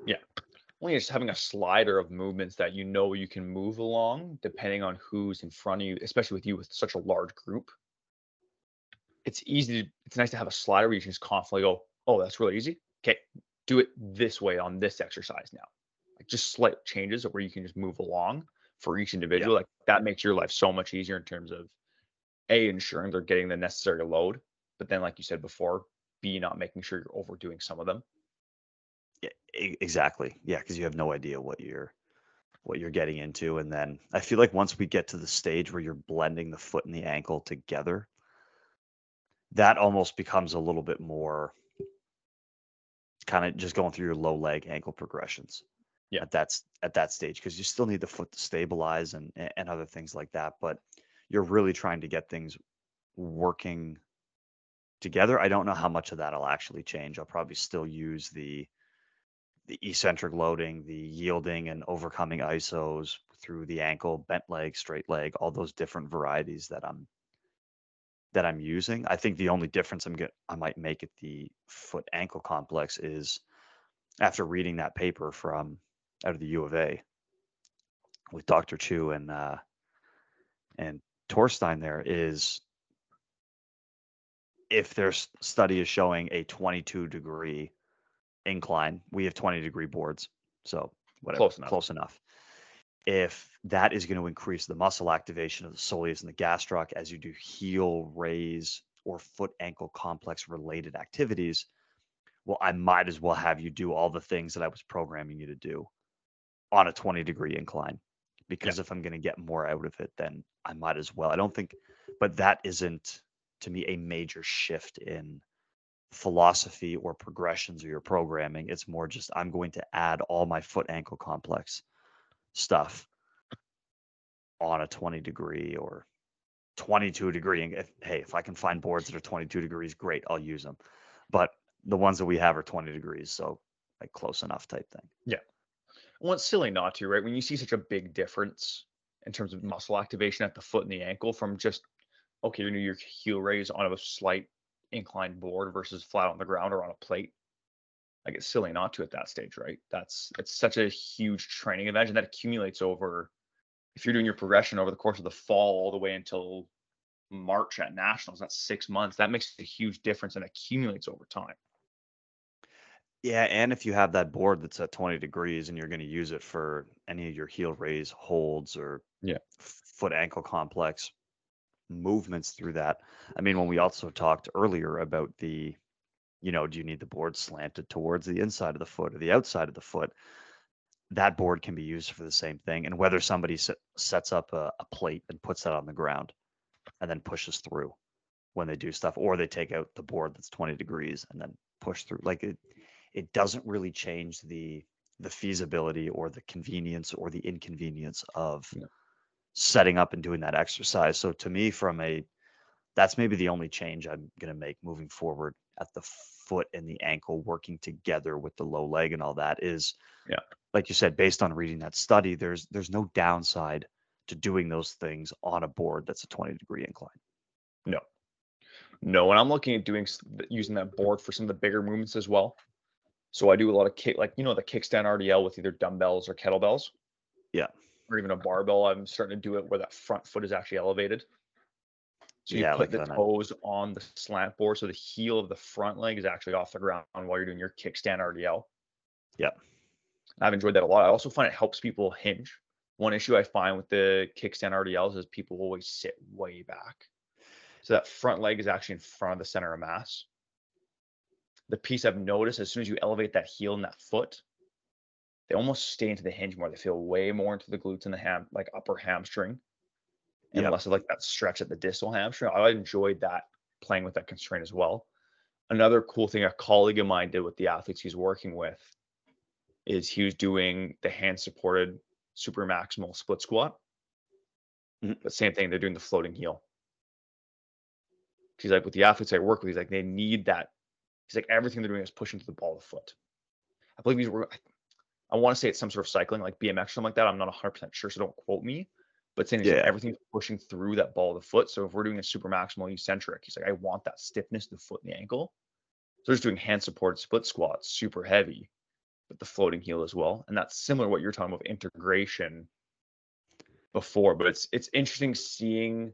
Yeah. Only just having a slider of movements that you know you can move along, depending on who's in front of you, especially with you with such a large group. It's easy to, it's nice to have a slider where you can just confidently go, oh, that's really easy. Okay, do it this way on this exercise now. Like just slight changes where you can just move along for each individual. Like that makes your life so much easier in terms of A, ensuring they're getting the necessary load. But then, like you said before, B, not making sure you're overdoing some of them. Exactly. Yeah, because you have no idea what you're what you're getting into, and then I feel like once we get to the stage where you're blending the foot and the ankle together, that almost becomes a little bit more kind of just going through your low leg ankle progressions. Yeah. at that s- at that stage because you still need the foot to stabilize and and other things like that. But you're really trying to get things working together. I don't know how much of that will actually change. I'll probably still use the the eccentric loading, the yielding and overcoming ISOs through the ankle, bent leg, straight leg, all those different varieties that I'm that I'm using. I think the only difference I'm get I might make at the foot ankle complex is after reading that paper from out of the U of A with Dr. Chu and uh, and Torstein there is if their study is showing a 22 degree incline, we have 20 degree boards, so whatever, Close enough. Close enough. If that is going to increase the muscle activation of the soleus and the gastroc as you do heel raise or foot ankle complex related activities, well, I might as well have you do all the things that I was programming you to do on a 20 degree incline because if I'm going to get more out of it, then I might as well. I don't think, but that isn't to me a major shift in philosophy or progressions of your programming. It's more just I'm going to add all my foot ankle complex stuff on a 20 degree or 22 degree. And if, hey, if I can find boards that are 22 degrees, great, I'll use them. But the ones that we have are 20 degrees, so like close enough type thing. Yeah. Well, it's silly not to, right? When you see such a big difference in terms of muscle activation at the foot and the ankle from just okay, your heel raise on a slight inclined board versus flat on the ground or on a plate. Like it's silly not to at that stage, right? That's it's such a huge training advantage and that accumulates over if you're doing your progression over the course of the fall all the way until March at nationals, that's six months. That makes a huge difference and accumulates over time. Yeah, and if you have that board that's at 20 degrees and you're going to use it for any of your heel raise holds or Yeah. foot ankle complex movements through that. I mean, when we also talked earlier about the, you know, do you need the board slanted towards the inside of the foot or the outside of the foot? That board can be used for the same thing. And whether somebody set, sets up a, a plate and puts that on the ground and then pushes through when they do stuff, or they take out the board that's 20 degrees and then push through, like it, it doesn't really change the the feasibility or the convenience or the inconvenience of Yeah. Setting up and doing that exercise. So to me, from a that's maybe the only change I'm going to make moving forward at the foot and the ankle working together with the low leg and all that is Yeah. like you said based on reading that study there's there's no downside to doing those things on a board that's a 20 degree incline No, No, and I'm looking at doing using that board for some of the bigger movements as well. So I do a lot of kick, like you know, the kickstand RDL with either dumbbells or kettlebells. Yeah. Or even a barbell. I'm starting to do it where that front foot is actually elevated. So you Yeah, put like the toes on the slant board, so the heel of the front leg is actually off the ground while you're doing your kickstand RDL. Yeah. I've enjoyed that a lot. I also find it helps people hinge. One issue I find with the kickstand RDLs is people always sit way back. So that front leg is actually in front of the center of mass. The piece I've noticed as soon as you elevate that heel and that foot, they almost stay into the hinge more. They feel way more into the glutes and the ham, like upper hamstring, and Yep. less of like that stretch at the distal hamstring. I enjoyed that playing with that constraint as well. Another cool thing a colleague of mine did with the athletes he's working with is he was doing the hand supported super maximal split squat. Mhm. But same thing, they're doing the floating heel. He's like, with the athletes I work with, he's like, they need that. He's like, everything they're doing is pushing to the ball of the foot. I believe he's, wor- I want to say it's some sort of cycling, like BMX or something like that. I'm not 100% sure, so don't quote me. But saying he's like, everything's pushing through that ball of the foot. So if we're doing a super maximal eccentric, he's like, I want that stiffness the foot and the ankle. So just doing hand supported split squats, super heavy, but the floating heel as well. And that's similar to what you're talking about integration before. But it's it's interesting seeing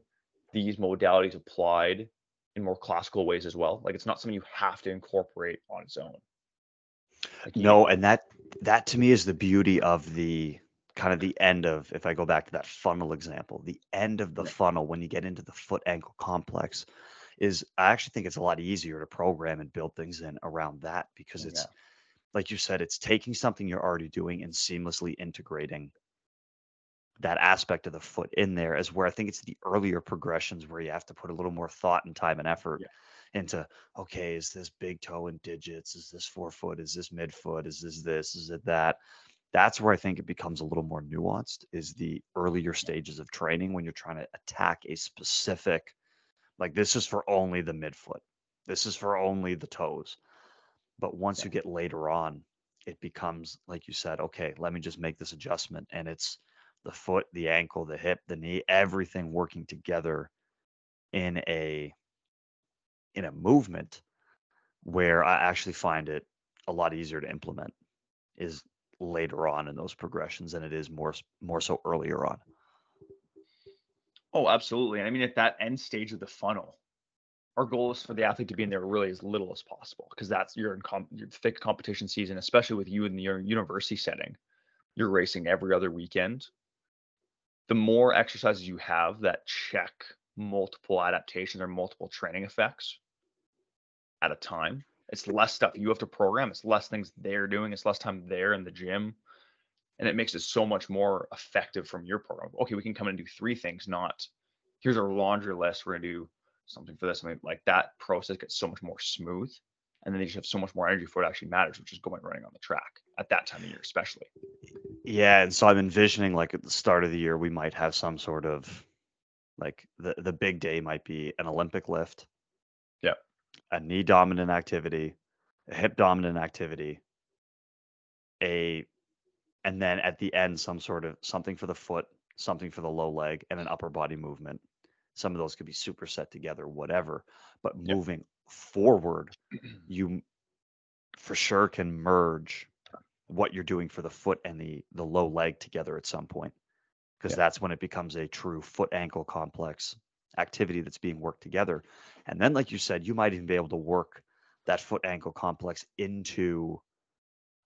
these modalities applied in more classical ways as well. Like it's not something you have to incorporate on its own. Like you- No, and that that to me is the beauty of the kind of the end of if I go back to that funnel example, the end of the Yeah. funnel when you get into the foot ankle complex is I actually think it's a lot easier to program and build things in around that because it's Yeah. like you said, it's taking something you're already doing and seamlessly integrating that aspect of the foot in there is where I think it's the earlier progressions where you have to put a little more thought and time and effort Yeah. Into okay, is this big toe in digits? Is this forefoot? Is this midfoot? Is this this? Is it that? that's where I think it becomes a little more nuanced is the earlier stages of training when you're trying to attack a specific like this is for only the midfoot. This is for only the toes. But once Yeah. you get later on, it becomes like you said, okay, let me just make this adjustment and it's the foot, the ankle, the hip, the knee, everything working together in a in a movement where I actually find it a lot easier to implement is later on in those progressions than it is more more so earlier on. Oh, absolutely. I mean, at that end stage of the funnel, our goal is for the athlete to be in there really as little as possible because that's you're in com- your thick competition season, especially with you in your university setting. You're racing every other weekend. The more exercises you have that check multiple adaptations or multiple training effects at a time, it's less stuff you have to program. It's less things they're doing. It's less time there in the gym. And it makes it so much more effective from your program. Okay, we can come and do three things, not here's our laundry list. We're gonna do something for this. I mean, like that process gets so much more smooth. And then they just have so much more energy for what actually matters, which is going running on the track at that time of year, especially. Yeah, and so I'm envisioning like at the start of the year we might have some sort of like the the big day might be an Olympic lift, Yeah. a knee dominant activity, a hip dominant activity, a and then at the end some sort of something for the foot, something for the low leg, and an upper body movement. Some of those could be superset together, whatever. But Yep. moving forward, you for sure can merge what you're doing for the foot and the the low leg together at some point because Yeah. that's when it becomes a true foot ankle complex activity that's being worked together and then like you said you might even be able to work that foot ankle complex into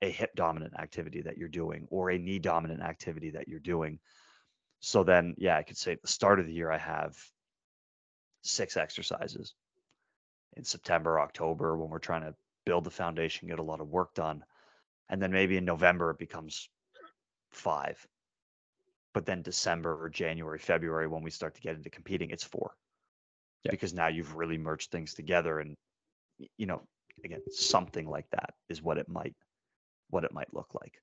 a hip dominant activity that you're doing or a knee dominant activity that you're doing so then yeah i could say at the start of the year i have six exercises in september october when we're trying to build the foundation get a lot of work done and then maybe in November it becomes five. But then December or January, February, when we start to get into competing, it's four. Yeah. Because now you've really merged things together and you know, again, something like that is what it might what it might look like.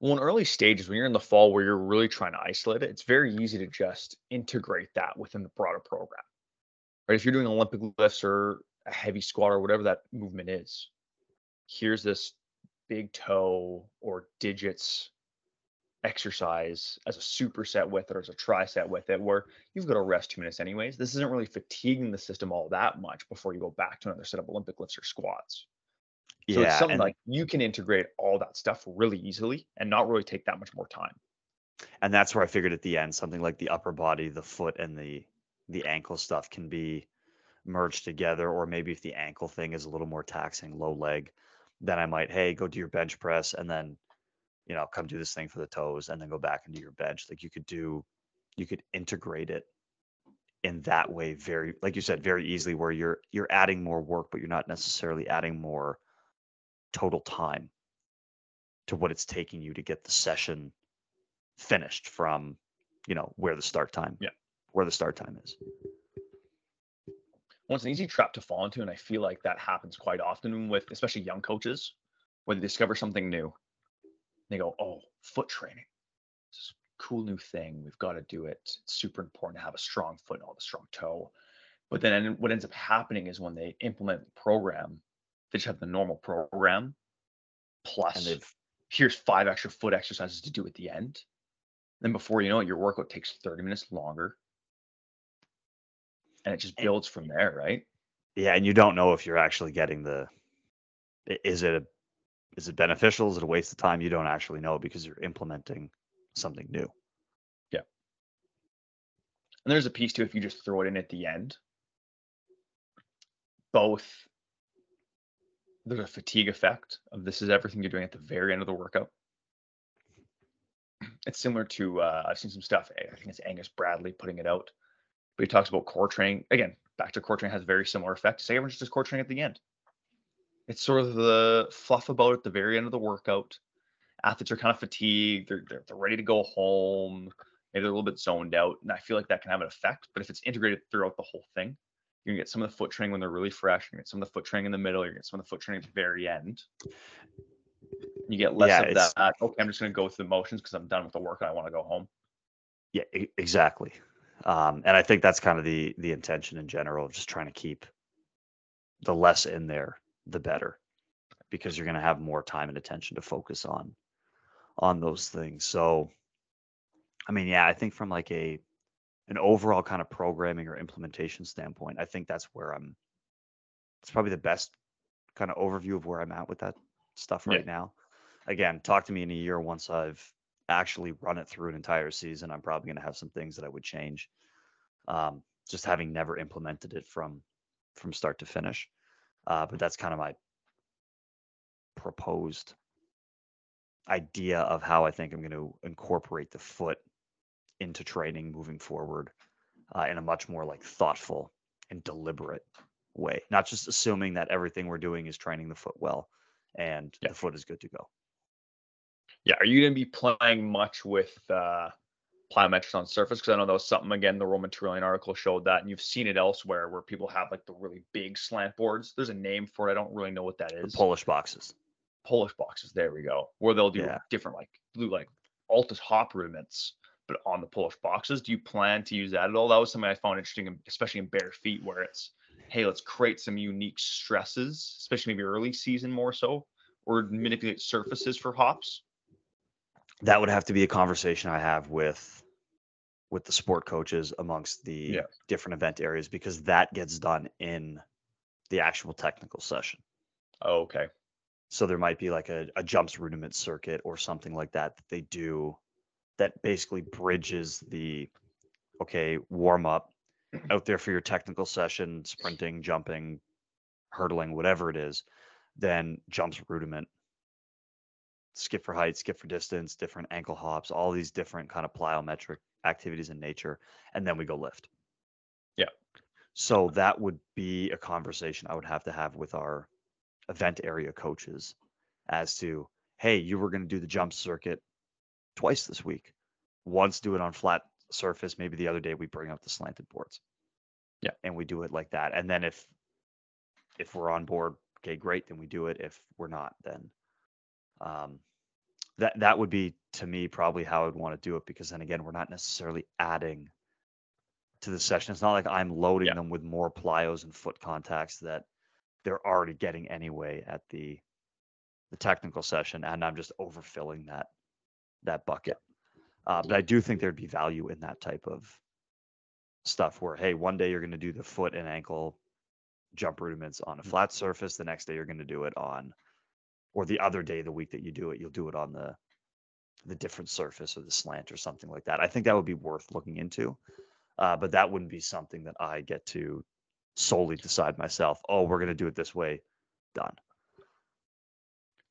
Well, in early stages, when you're in the fall where you're really trying to isolate it, it's very easy to just integrate that within the broader program. Right? If you're doing Olympic lifts or a heavy squat or whatever that movement is, here's this big toe or digits exercise as a superset with it or as a triset with it, where you've got to rest two minutes anyways. This isn't really fatiguing the system all that much before you go back to another set of Olympic lifts or squats. So it's something like you can integrate all that stuff really easily and not really take that much more time. and that's where I figured at the end, something like the upper body, the foot and the the ankle stuff can be merged together. Or maybe if the ankle thing is a little more taxing, low leg, then I might, hey, go do your bench press and then, you know, come do this thing for the toes and then go back do your bench. Like you could do, you could integrate it in that way very, like you said, very easily where you're you're adding more work, but you're not necessarily adding more total time to what it's taking you to get the session finished from, you know, where the start time, Yeah. where the start time is. Well, it's an easy trap to fall into, and I feel like that happens quite often with especially young coaches when they discover something new. They go, "Oh, foot training, this cool new thing. We've got to do it. It's super important to have a strong foot and all the strong toe." But then what ends up happening is when they implement the program, they just have the normal program And plus they've here's five extra foot exercises to do at the end. Then before you know it, your workout takes 30 minutes longer. And it just builds from there, right? Yeah, and you don't know if you're actually getting the is it a is it beneficial? Is it a waste of time? You don't actually know because you're implementing something new. Yeah. And there's a piece too, if you just throw it in at the end, both there's a fatigue effect of this is everything you're doing at the very end of the workout. It's similar to uh, I've seen some stuff. I think it's Angus Bradley putting it out, but he talks about core training again. Back to core training has a very similar effect. Say everyone just does core training at the end. It's sort of the fluff about at the very end of the workout. Athletes are kind of fatigued. They're, they're, they're ready to go home. Maybe they're a little bit zoned out. And I feel like that can have an effect. But if it's integrated throughout the whole thing, you're gonna get some of the foot training when they're really fresh. You're gonna get some of the foot training in the middle. You're gonna get some of the foot training at the very end. You get less Yeah, of that. Okay, I'm just going to go through the motions because I'm done with the work and I want to go home. Yeah, exactly. Um, and I think that's kind of the the intention in general of just trying to keep the less in there, the better, because you're going to have more time and attention to focus on on those things. So, I mean, yeah, I think from like a an overall kind of programming or implementation standpoint, I think that's where I'm. It's probably the best kind of overview of where I'm at with that stuff Yeah. right now. Again, talk to me in a year once I've actually run it through an entire season. I'm probably going to have some things that I would change. Um, just having never implemented it from from start to finish. Uh, but that's kind of my proposed idea of how I think I'm going to incorporate the foot into training moving forward uh, in a much more like thoughtful and deliberate way, not just assuming that everything we're doing is training the foot well and Yeah. the foot is good to go. Yeah, are you going to be playing much with uh, plyometrics on surface? Because I know that was something again. The Romain Tourillon article showed that, and you've seen it elsewhere where people have like the really big slant boards. There's a name for it. I don't really know what that is. The. Polish boxes. Polish boxes. There we go. Where they'll do Yeah. different like blue like Altis hop rudiments, but on the Polish boxes. Do you plan to use that at all? That was something I found interesting, especially in bare feet, where it's hey, let's create some unique stresses, especially maybe early season more so, or manipulate surfaces for hops. That would have to be a conversation I have with with the sport coaches amongst the Yeah. different event areas because that gets done in the actual technical session. Oh, okay. So there might be like a, a jumps rudiment circuit or something like that that they do that basically bridges the okay, warm up out there for your technical session, sprinting, jumping, hurdling, whatever it is, then jumps rudiment, skip for height, skip for distance, different ankle hops, all these different kind of plyometric activities in nature, and then we go lift. Yeah. So that would be a conversation I would have to have with our event area coaches as to, hey, you were going to do the jump circuit twice this week. Once do it on flat surface, maybe the other day we bring up the slanted boards. Yeah. And we do it like that. And then if if we're on board, okay, great, then we do it. If we're not, then um that that would be to me probably how I would want to do it because then again, we're not necessarily adding to the session. It's not like I'm loading Yeah. them with more plyos and foot contacts that they're already getting anyway at the the technical session, and I'm just overfilling that that bucket. Uh, but I do think there'd be value in that type of stuff where, hey, one day you're going to do the foot and ankle jump rudiments on a flat surface. The next day you're going to do it on, or the other day of the week that you do it, you'll do it on the the different surface or the slant or something like that. I think that would be worth looking into. Uh, but that wouldn't be something that I get to solely decide myself. Oh, we're going to do it this way. Done.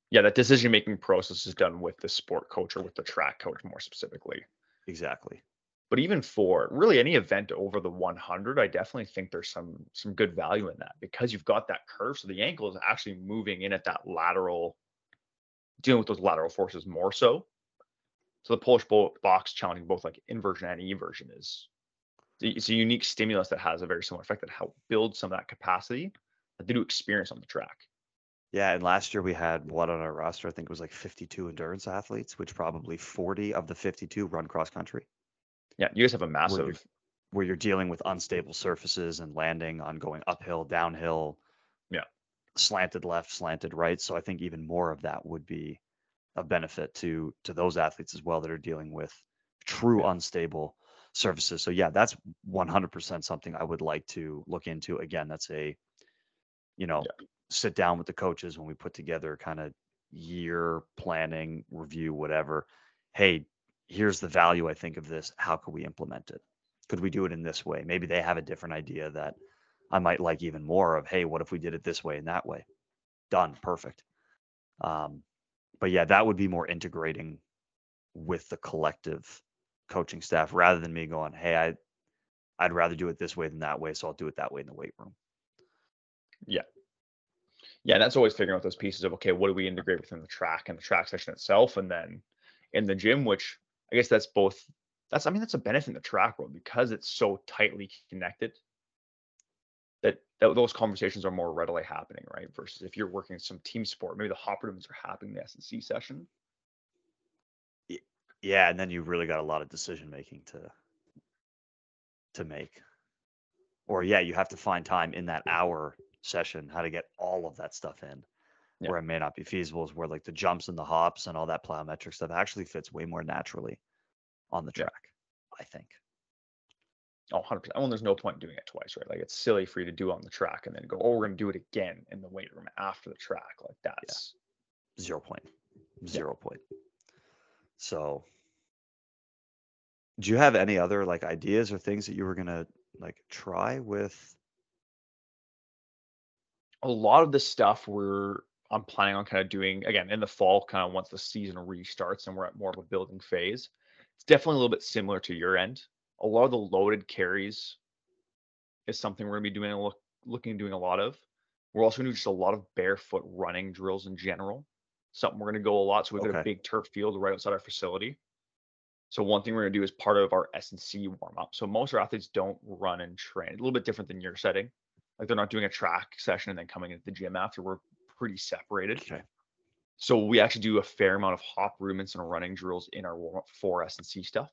Yeah, that decision making process is done with the sport coach or with the track coach more specifically. Exactly. But even for really any event over the 100, I definitely think there's some some good value in that because you've got that curve, so the ankle is actually moving in at that lateral, dealing with those lateral forces more so. So the Polish box challenging both like inversion and eversion is it's a unique stimulus that has a very similar effect that help build some of that capacity that they do experience on the track. Yeah, and last year we had what on our roster? I think it was like 52 endurance athletes, which probably 40 of the 52 run cross country, Yeah, you guys have a you're- massive where you're dealing with unstable surfaces and landing on going uphill, downhill, Yeah. slanted left, slanted right. So I think even more of that would be a benefit to to those athletes as well that are dealing with true Yeah. unstable surfaces. So yeah, that's 100% something I would like to look into. Again, that's a you know, sit down with the coaches when we put together kind of year planning review whatever hey here's the value i think of this. How could we implement it? Could we do it in this way? Maybe they have a different idea that i might like even more of hey what if we did it this way and that way? Done. Perfect. Um, but yeah that would be more integrating with the collective coaching staff rather than me going hey i i'd rather do it this way than that way so i'll do it that way in the weight room. Yeah, Yeah, that's always figuring out those pieces of okay, what do we integrate within the track and the track session itself, and then in the gym, which I guess that's both. That's I mean that's a benefit in the track world because it's so tightly connected. that, that those conversations are more readily happening, right? Versus if you're working some team sport, maybe the hopper movements are happening in the S&C session. Yeah, and then you've really got a lot of decision making to to make. Or yeah, you have to find time in that hour session how to get all of that stuff in. Yeah. Where it may not be feasible is where like the jumps and the hops and all that plyometric stuff actually fits way more naturally on the Yeah. track, I think. Oh, 100%. Well, there's no point in doing it twice, right? Like it's silly for you to do on the track and then go, oh, we're going to do it again in the weight room after the track. Like that's, Zero point. Zero point. So do you have any other like ideas or things that you were gonna like try with a lot of the stuff we're I'm planning on kind of doing again in the fall, kind of once the season restarts and we're at more of a building phase. It's definitely a little bit similar to your end. A lot of the loaded carries is something we're gonna be doing a look looking at doing a lot of. We're also gonna do just a lot of barefoot running drills in general. Something we're gonna go a lot. So we've got a big turf field right outside our facility. So one thing we're gonna do is part of our S and C warm up. So most of our athletes don't run and train. A little bit different than your setting. Like they're not doing a track session and then coming into the gym after. We're pretty separated. Okay. So we actually do a fair amount of hop movements and running drills in our warm up for S and C stuff.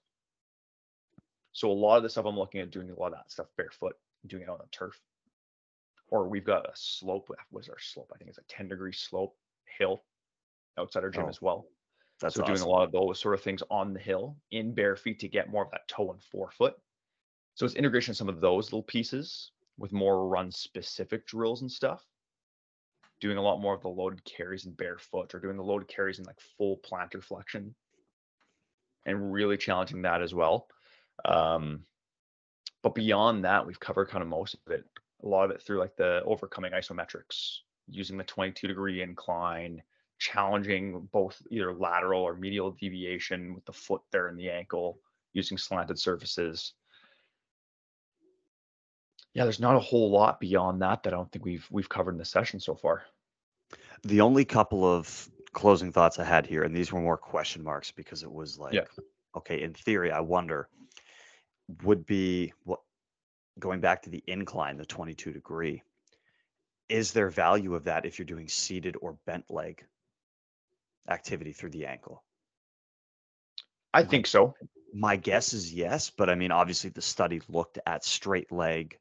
So a lot of the stuff I'm looking at doing a lot of that stuff barefoot, doing it on the turf. Or we've got a slope. What's our slope? I think it's a 10 degree slope hill outside our gym Oh, as well. That's so doing a lot of those sort of things on the hill in bare feet to get more of that toe and forefoot. So it's integration of some of those little pieces with more run specific drills and stuff. Doing a lot more of the loaded carries in barefoot or doing the loaded carries in like full plantar flexion and really challenging that as well. Um, but beyond that, we've covered kind of most of it. A lot of it through like the overcoming isometrics, using the 22 degree incline, challenging both either lateral or medial deviation with the foot there and the ankle, using slanted surfaces. Yeah, there's not a whole lot beyond that that I don't think we've we've covered in the session so far. The only couple of closing thoughts I had here, and these were more question marks because it was like, Yeah. okay, in theory, I wonder would be what going back to the incline, the 22 degree, is there value of that if you're doing seated or bent leg activity through the ankle? I think so. my guess is yes, but I mean, obviously the study looked at straight leg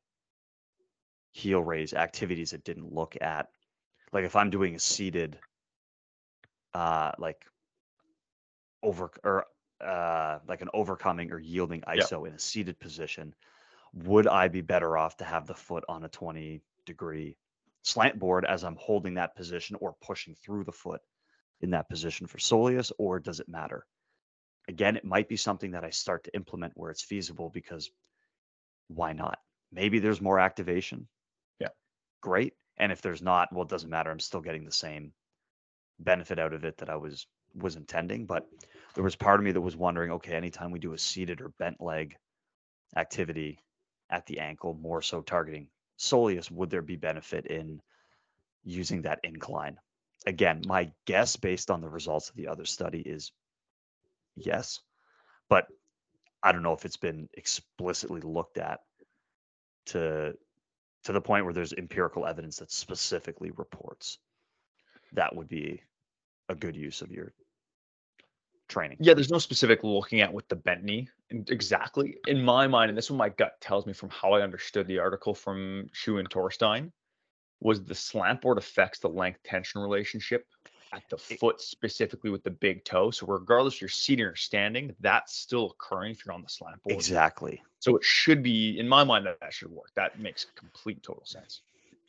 heel raise activities. It didn't look at like if I'm doing a seated, uh, like over or uh, like an overcoming or yielding Yeah. ISO in a seated position, would I be better off to have the foot on a 20 degree slant board as I'm holding that position or pushing through the foot in that position for soleus, or does it matter? Again, it might be something that I start to implement where it's feasible because why not? Maybe there's more activation. Yeah. Great. And if there's not, well, it doesn't matter. I'm still getting the same benefit out of it that I was was intending. But there was part of me that was wondering, okay, anytime we do a seated or bent leg activity at the ankle, more so targeting soleus, would there be benefit in using that incline? Again, my guess based on the results of the other study is yes, but I don't know if it's been explicitly looked at to to the point where there's empirical evidence that specifically reports that would be a good use of your training. Yeah, there's no specific looking at with the bent knee exactly. In my mind, and this is what my gut tells me from how I understood the article from Chu and Torstein, was the slant board affects the length tension relationship at the foot specifically with the big toe. So regardless you're seating or standing, that's still occurring if you're on the slant board. Exactly. So it should be, in my mind, that that should work. That makes complete total sense.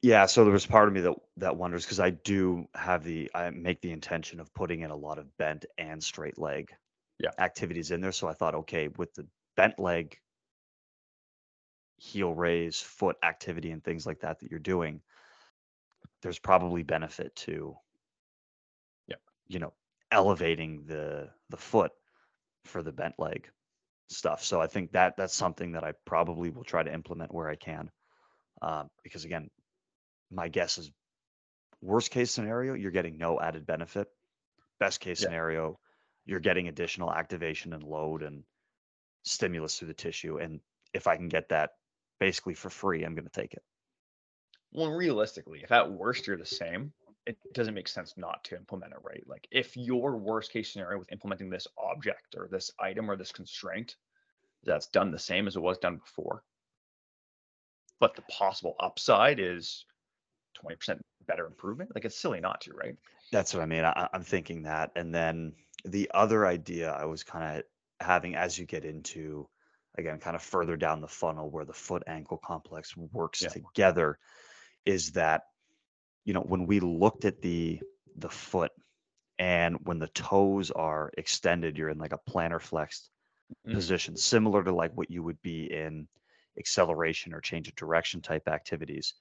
Yeah, so there was part of me that that wonders because I do have the I make the intention of putting in a lot of bent and straight leg Yeah. activities in there. So I thought, okay, with the bent leg heel raise, foot activity and things like that that you're doing, there's probably benefit to. You know, elevating the the foot for the bent leg stuff. So I think that that's something that I probably will try to implement where I can. Um, because again, my guess is worst case scenario, you're getting no added benefit. Best case Yeah. scenario, you're getting additional activation and load and stimulus through the tissue. And if I can get that basically for free, I'm going to take it. Well, realistically, if at worst you're the same, it doesn't make sense not to implement it, right? Like if your worst case scenario with implementing this object or this item or this constraint that's done the same as it was done before, but the possible upside is 20% better improvement, like it's silly not to, right? That's what I mean. I, I'm thinking that. And then the other idea I was kind of having as you get into, again, kind of further down the funnel where the foot ankle complex works Yeah. together is that, you know, when we looked at the the foot and when the toes are extended, you're in like a plantar flexed Mhm. position, similar to like what you would be in acceleration or change of direction type activities,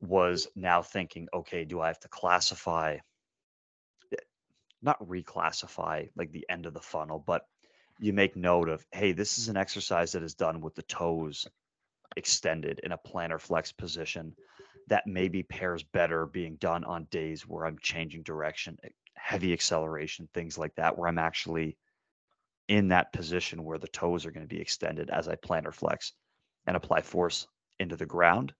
was now thinking, okay, do I have to classify, eh, not reclassify like the end of the funnel, but you make note of, hey, this is an exercise that is done with the toes extended in a plantar flex position that maybe pairs better being done on days where I'm changing direction, heavy acceleration, things like that, where I'm actually in that position where the toes are going to be extended as I plantar flex and apply force into the ground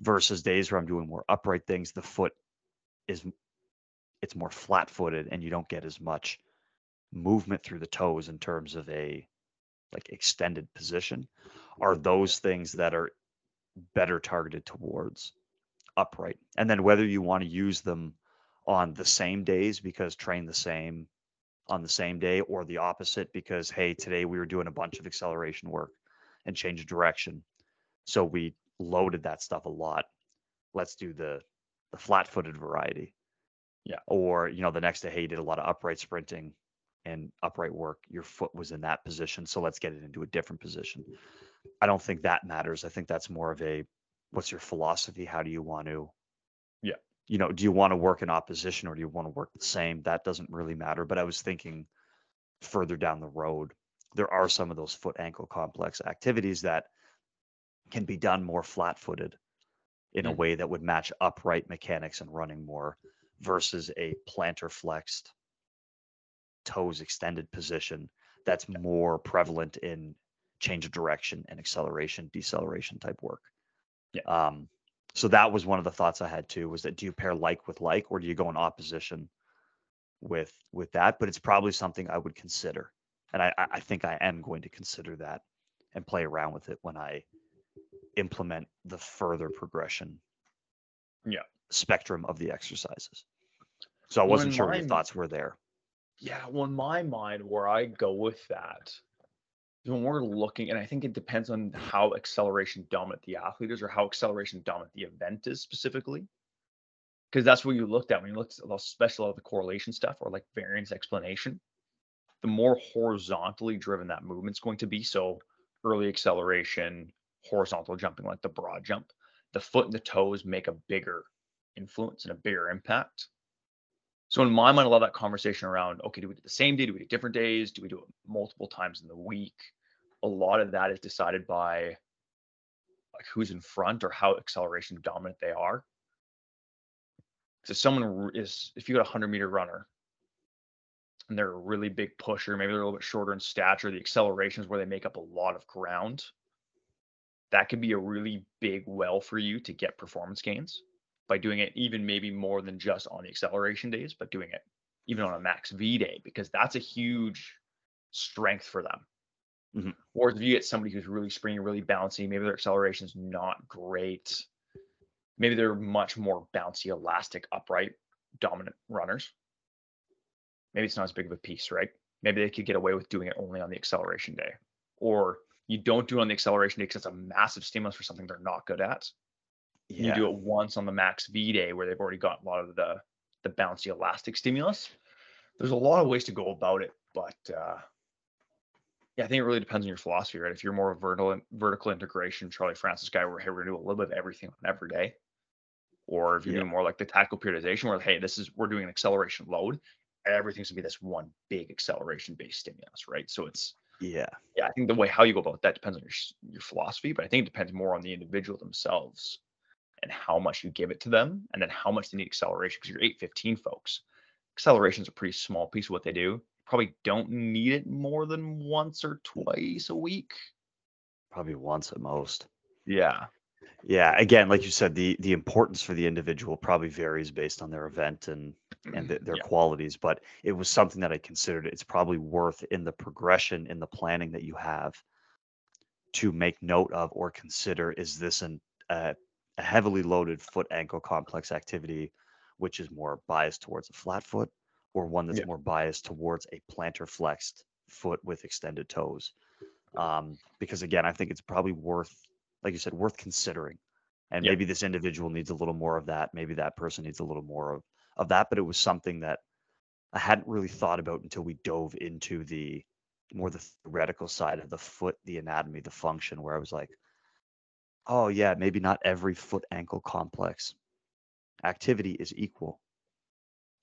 versus days where I'm doing more upright things. The foot is it's more flat footed and you don't get as much movement through the toes in terms of a like extended position. Are those things that are better targeted towards upright? And then whether you want to use them on the same days because train the same on the same day or the opposite because hey today we were doing a bunch of acceleration work and change of direction. So we loaded that stuff a lot. Let's do the the flat footed variety. Yeah. or you know the next day hey you did a lot of upright sprinting and upright work. Your foot was in that position so let's get it into a different position. I don't think that matters. I think that's more of a what's your philosophy how do you want to Yeah. you know do you want to work in opposition or do you want to work the same that doesn't really matter but i was thinking further down the road there are some of those foot ankle complex activities that can be done more flat footed in a Mm. way that would match upright mechanics and running more versus a plantar flexed toes extended position that's more prevalent in change of direction and acceleration deceleration type work Yeah. um so that was one of the thoughts i had too was that do you pair like with like or do you go in opposition with with that but it's probably something i would consider and i i think i am going to consider that and play around with it when i implement the further progression Yeah. spectrum of the exercises so i wasn't sure what your thoughts were there Yeah, well, in my mind, where I go with that when we're looking, and I think it depends on how acceleration dominant the athlete is or how acceleration dominant the event is specifically. Because that's what you looked at when you looked at the special of the correlation stuff or like variance explanation. The more horizontally driven that movement's going to be. So early acceleration, horizontal jumping like the broad jump, the foot and the toes make a bigger influence and a bigger impact. So in my mind, a lot of that conversation around, okay, do we do the same day? Do we do different days? Do we do it multiple times in the week? A lot of that is decided by like who's in front or how acceleration dominant they are. So someone is, if you got a hundred meter runner and they're a really big pusher, maybe they're a little bit shorter in stature, the acceleration is where they make up a lot of ground. That could be a really big well for you to get performance gains by doing it even maybe more than just on the acceleration days, but doing it even on a max V day, because that's a huge strength for them. Mhm. Whereas if you get somebody who's really springy, really bouncy, maybe their acceleration is not great. Maybe they're much more bouncy, elastic, upright, dominant runners. Maybe it's not as big of a piece, right? Maybe they could get away with doing it only on the acceleration day. Or you don't do it on the acceleration day because it's a massive stimulus for something they're not good at and you do it once on the max V day where they've already got a lot of the the bouncy elastic stimulus. There's a lot of ways to go about it, but uh, yeah, I think it really depends on your philosophy, right? If you're more of a vertical vertical integration, Charlie Francis guy, where hey, we're gonna do a little bit of everything on every day, or if you're Yeah. doing more like the tactical periodization, where hey, this is we're doing an acceleration load, everything's gonna be this one big acceleration based stimulus, right? So it's yeah yeah, I think the way how you go about that depends on your your philosophy, but I think it depends more on the individual themselves and how much you give it to them, and then how much they need acceleration. Because your 815 folks, acceleration is a pretty small piece of what they do. Probably don't need it more than once or twice a week. probably once at most Yeah. Yeah, again, like you said, the the importance for the individual probably varies based on their event and and th- their Yeah. qualities, but it was something that I considered it's probably worth in the progression in the planning that you have to make note of or consider is this an uh, a heavily loaded foot ankle complex activity which is more biased towards a flat foot or one that's Yeah. more biased towards a plantar flexed foot with extended toes um, because again i think it's probably worth like you said worth considering and Yeah. maybe this individual needs a little more of that maybe that person needs a little more of, of that but it was something that i hadn't really thought about until we dove into the more the theoretical side of the foot the anatomy the function where i was like oh yeah maybe not every foot ankle complex activity is equal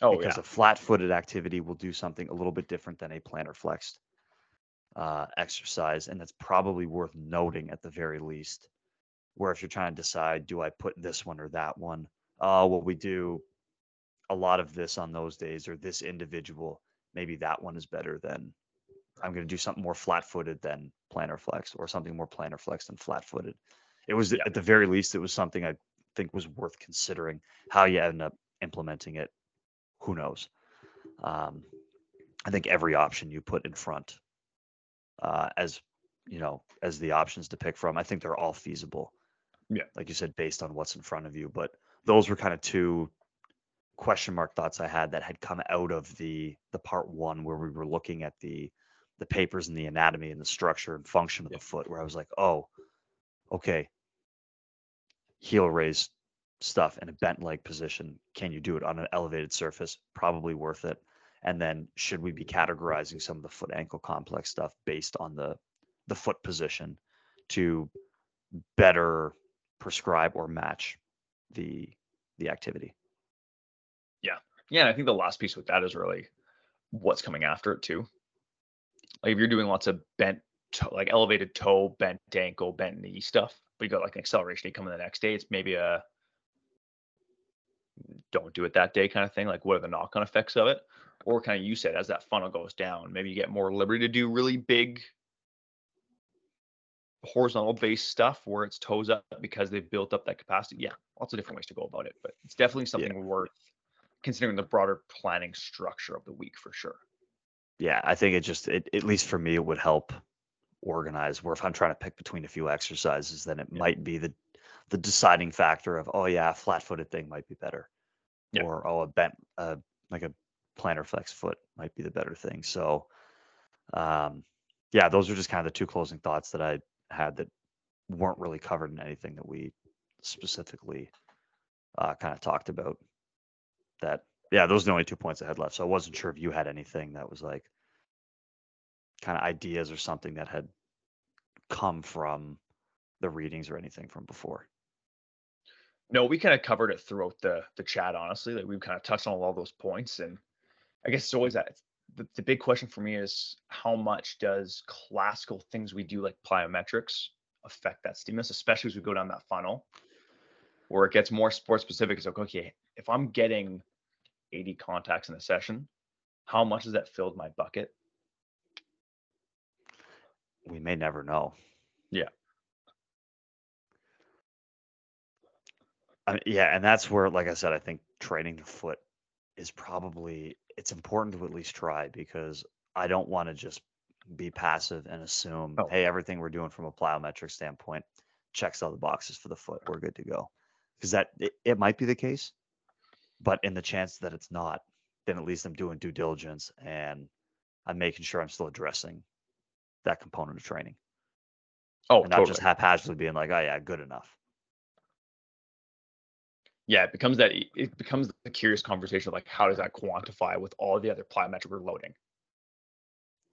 Oh because yeah. a flat-footed activity will do something a little bit different than a plantar flexed uh, exercise, and that's probably worth noting at the very least. Where if you're trying to decide, do I put this one or that one? Oh, well, we do a lot of this on those days, or this individual, maybe that one is better than I'm going to do something more flat-footed than plantar flex, or something more plantar flex than flat-footed. It was Yeah. at the very least, it was something I think was worth considering. How you end up implementing it, who knows? Um, I think every option you put in front, uh, as you know, as the options to pick from, I think they're all feasible. Yeah. Like you said, based on what's in front of you. But those were kind of two question mark thoughts I had that had come out of the the part one where we were looking at the the papers and the anatomy and the structure and function of Yeah. the foot, where I was like, oh, okay, heel raise stuff in a bent leg position. Can you do it on an elevated surface? Probably worth it. And then should we be categorizing some of the foot ankle complex stuff based on the the foot position to better prescribe or match the the activity? Yeah, Yeah, and I think the last piece with that is really what's coming after it too. Like if you're doing lots of bent, like elevated toe, bent ankle, bent knee stuff, but you got like an acceleration day coming the next day, it's maybe a don't do it that day kind of thing. Like what are the knock-on effects of it? Or kind of you said as that funnel goes down, maybe you get more liberty to do really big horizontal based stuff where it's toes up because they've built up that capacity. Yeah, lots of different ways to go about it, but it's definitely something worth considering the broader planning structure of the week for sure. Yeah, I think it just it, at least for me it would help organize where if I'm trying to pick between a few exercises, then it Yeah. might be the the deciding factor of oh yeah, a flat footed thing might be better. Yeah. Or oh a bent uh like a plantar flex foot might be the better thing. So um yeah, those are just kind of the two closing thoughts that I had that weren't really covered in anything that we specifically uh, kind of talked about. That yeah, those are the only two points I had left. So I wasn't sure if you had anything that was like kind of ideas or something that had come from the readings or anything from before. No, we kind of covered it throughout the the chat. Honestly, like we've kind of touched on all those points, and I guess it's always that the, the big question for me is how much does classical things we do like plyometrics affect that stimulus, especially as we go down that funnel, where it gets more sport specific. It's like okay, if I'm getting 80 contacts in a session, how much has that filled my bucket? We may never know. Yeah. I mean, yeah, and that's where, like I said, I think training the foot is probably it's important to at least try because I don't want to just be passive and assume, Oh. hey, everything we're doing from a plyometric standpoint checks all the boxes for the foot. We're good to go. Because that it, it might be the case, but in the chance that it's not, then at least I'm doing due diligence and I'm making sure I'm still addressing that component of training Oh, and not totally. just haphazardly being like, oh yeah, good enough. yeah, it becomes that it becomes the curious conversation of like how does that quantify with all the other plyometric we're loading,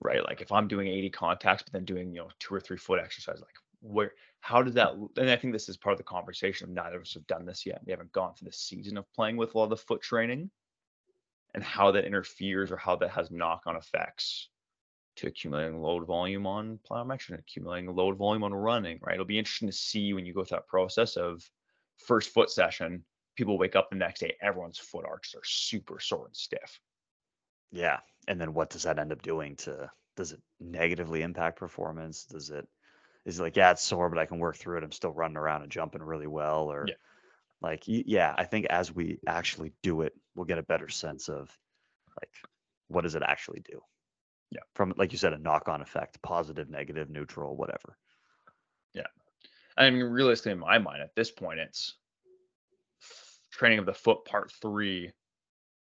right? Like if I'm doing 80 contacts, but then doing you know two or three foot exercise, like where how does that? And I think this is part of the conversation. Neither of us have done this yet. We haven't gone through the season of playing with a lot of the foot training, and how that interferes or how that has knock-on effects to accumulating load volume on plyometric and accumulating load volume on running. Right? It'll be interesting to see when you go through that process of first foot session people wake up the next day, everyone's foot arches are super sore and stiff. Yeah. And then what does that end up doing to does it negatively impact performance? Does it is it like, yeah, it's sore, but I can work through it. I'm still running around and jumping really well. Or Yeah. like, yeah, I think as we actually do it, we'll get a better sense of like, what does it actually do? Yeah. From, like you said, a knock on effect, positive, negative, neutral, whatever. Yeah. I mean, realistically, in my mind, at this point, it's training of the foot part three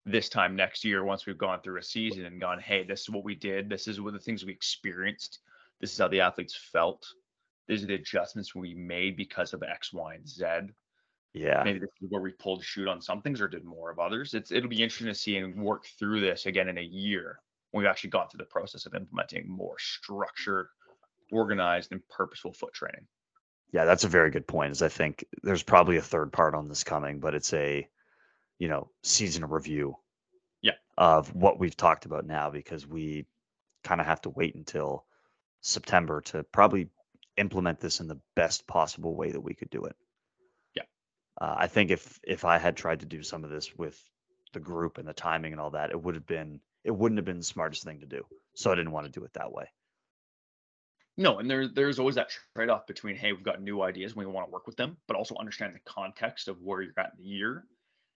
this time next year once we've gone through a season and gone, hey, this is what we did. This is what the things we experienced. This is how the athletes felt. These are the adjustments we made because of X, Y, and Z. Yeah. Maybe this is where we pulled shoot on some things or did more of others. It's it'll be interesting to see and work through this again in a year we've actually gone through the process of implementing more structured, organized, and purposeful foot training. Yeah, that's a very good point. Is I think there's probably a third part on this coming, but it's a, you know, season review. Yeah. Of what we've talked about now, because we kind of have to wait until September to probably implement this in the best possible way that we could do it. Yeah. Uh, I think if if I had tried to do some of this with the group and the timing and all that, it would have been it wouldn't have been the smartest thing to do. So I didn't want to do it that way. No, and there there's always that trade off between hey, we've got new ideas, we want to work with them, but also understanding the context of where you're at in the year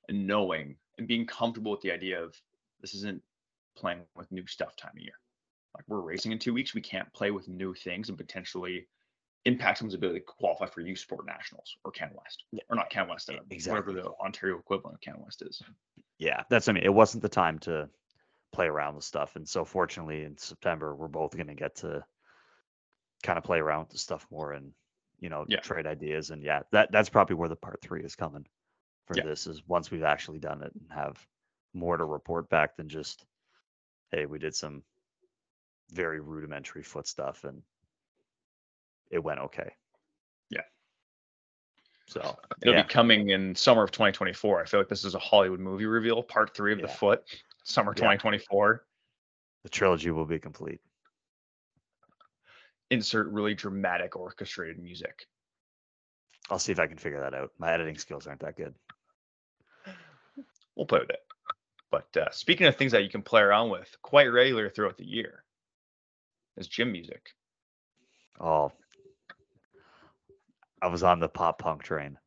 and knowing and being comfortable with the idea of this isn't playing with new stuff time of year. Like we're racing in two weeks, we can't play with new things and potentially impact someone's ability to qualify for youth sport nationals or Can West. Yeah. Or not Can West, uh, Exactly. whatever the Ontario equivalent of Can West is. yeah, that's I mean, it wasn't the time to play around with stuff. And so fortunately in September we're both gonna get to kind of play around with the stuff more and you know, Yeah. trade ideas. And yeah, that that's probably where the part three is coming for Yeah. this is once we've actually done it and have more to report back than just, hey, we did some very rudimentary foot stuff and it went okay. Yeah. So It'll yeah, be coming in summer of 2024. I feel like this is a Hollywood movie reveal, part three of the foot, summer Yeah. 2024. the trilogy will be complete. Insert really dramatic orchestrated music. I'll see if I can figure that out. My editing skills aren't that good. we'll play with it. But uh, speaking of things that you can play around with quite regular throughout the year, is gym music. Oh, I was on the pop punk train.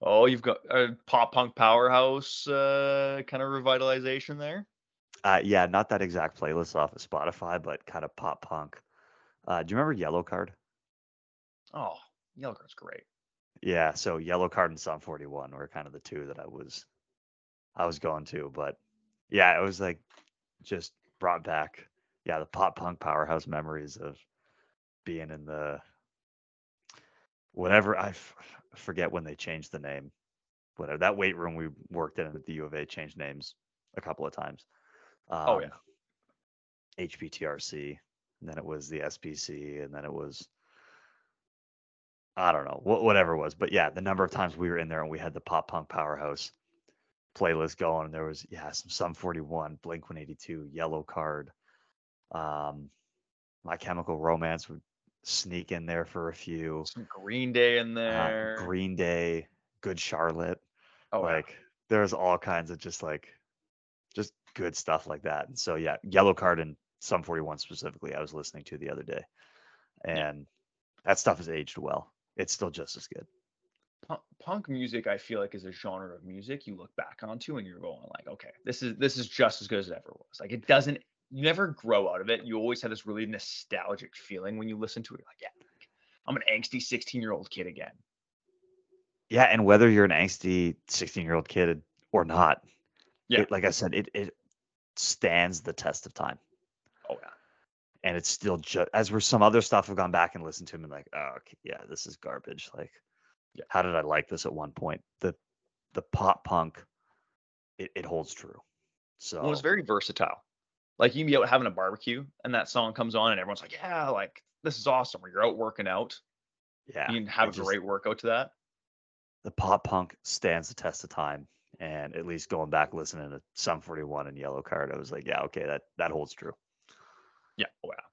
Oh, you've got a pop punk powerhouse uh, kind of revitalization there. Uh, yeah, not that exact playlist off of Spotify, but kind of pop punk. Uh, do you remember Yellowcard? Oh, Yellowcard's great. Yeah, so Yellowcard and Sum 41 were kind of the two that I was I was going to, but yeah, it was like just brought back yeah, the pop punk powerhouse memories of being in the whatever I f- forget when they changed the name. Whatever that weight room we worked in at the U of A changed names a couple of times. Um, Oh, yeah. HPTRC, and then it was the SPC, and then it was I don't know, wh- whatever it was. But yeah, the number of times we were in there and we had the pop punk powerhouse playlist going, and there was yeah, some Sum 41, Blink 182, Yellowcard, um, My Chemical Romance would sneak in there for a few. Some Green Day in Uh, there. Green Day, Good Charlotte, oh, like there's all kinds of just like just good stuff like that. And so yeah, Yellowcard and Sum 41 specifically, I was listening to the other day, and that stuff has aged well. It's still just as good. Punk music i feel like is a genre of music you look back onto and you're going like okay this is this is just as good as it ever was like it doesn't you never grow out of it you always have this really nostalgic feeling when you listen to it You're like yeah i'm an angsty 16 year old kid again Yeah, and whether you're an angsty 16 year old kid or not, Yeah. it, like I said, it it stands the test of time, oh yeah and it's still just as where some other stuff have gone back and listened to him and like, oh okay, yeah, this is garbage. Like, Yeah. how did I like this at one point? The the pop punk, it, it holds true. So well, it's very versatile like you can be out having a barbecue and that song comes on and everyone's like yeah like this is awesome or you're out working out yeah, you can have a just- great workout to that the pop punk stands the test of time. And at least going back listening to Sum 41 and Yellowcard, I was like, yeah, okay, that that holds true. Yeah, oh yeah.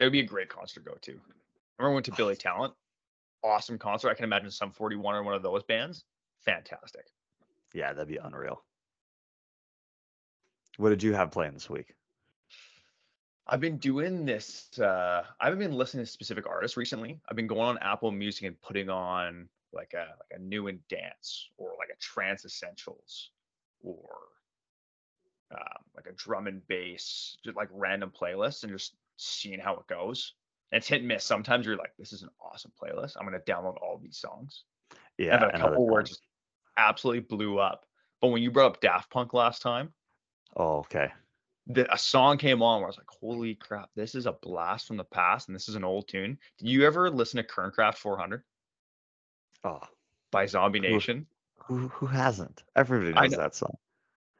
It would be a great concert to go to. I remember we went to Billy Talent. Awesome concert. I can imagine Sum 41 or one of those bands. Fantastic. Yeah, that'd be unreal. What did you have playing this week? I've been doing this. Uh, I haven't been listening to specific artists recently. I've been going on Apple Music and putting on like a like a new and dance or like a trance essentials or um, like a drum and bass, just like random playlists and just seeing how it goes. And it's hit and miss. Sometimes you're like, this is an awesome playlist. I'm gonna download all these songs. Yeah, and a couple where just absolutely blew up. But when you brought up Daft Punk last time, Oh, okay. The, a song came on where I was like, holy crap, this is a blast from the past and this is an old tune. Did you ever listen to Kernkraft 400 Oh, ah. by Zombie Nation? who who hasn't? Everybody knows know. that song.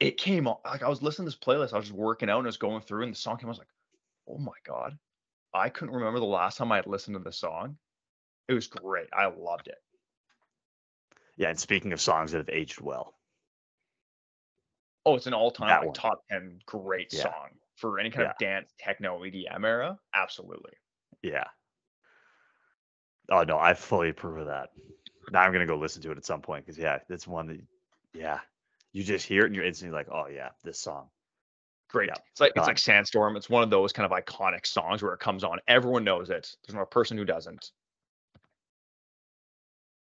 It came on, like I was listening to this playlist, I was just working out and I was going through and the song came, on, I was like, oh my God. I couldn't remember the last time I had listened to the song. It was great. I loved it. Yeah, and speaking of songs that have aged well, Oh, it's an all-time That like one. top 10 great Yeah. song for any kind of dance, techno, EDM era. Absolutely. yeah. Oh no, I fully approve of that. Now I'm gonna go listen to it at some point because yeah, it's one that yeah, you just hear it and you're instantly like, oh yeah, this song. Great. Yeah, It's like it's like Sandstorm. It's one of those kind of iconic songs where it comes on. Everyone knows it. There's not a person who doesn't.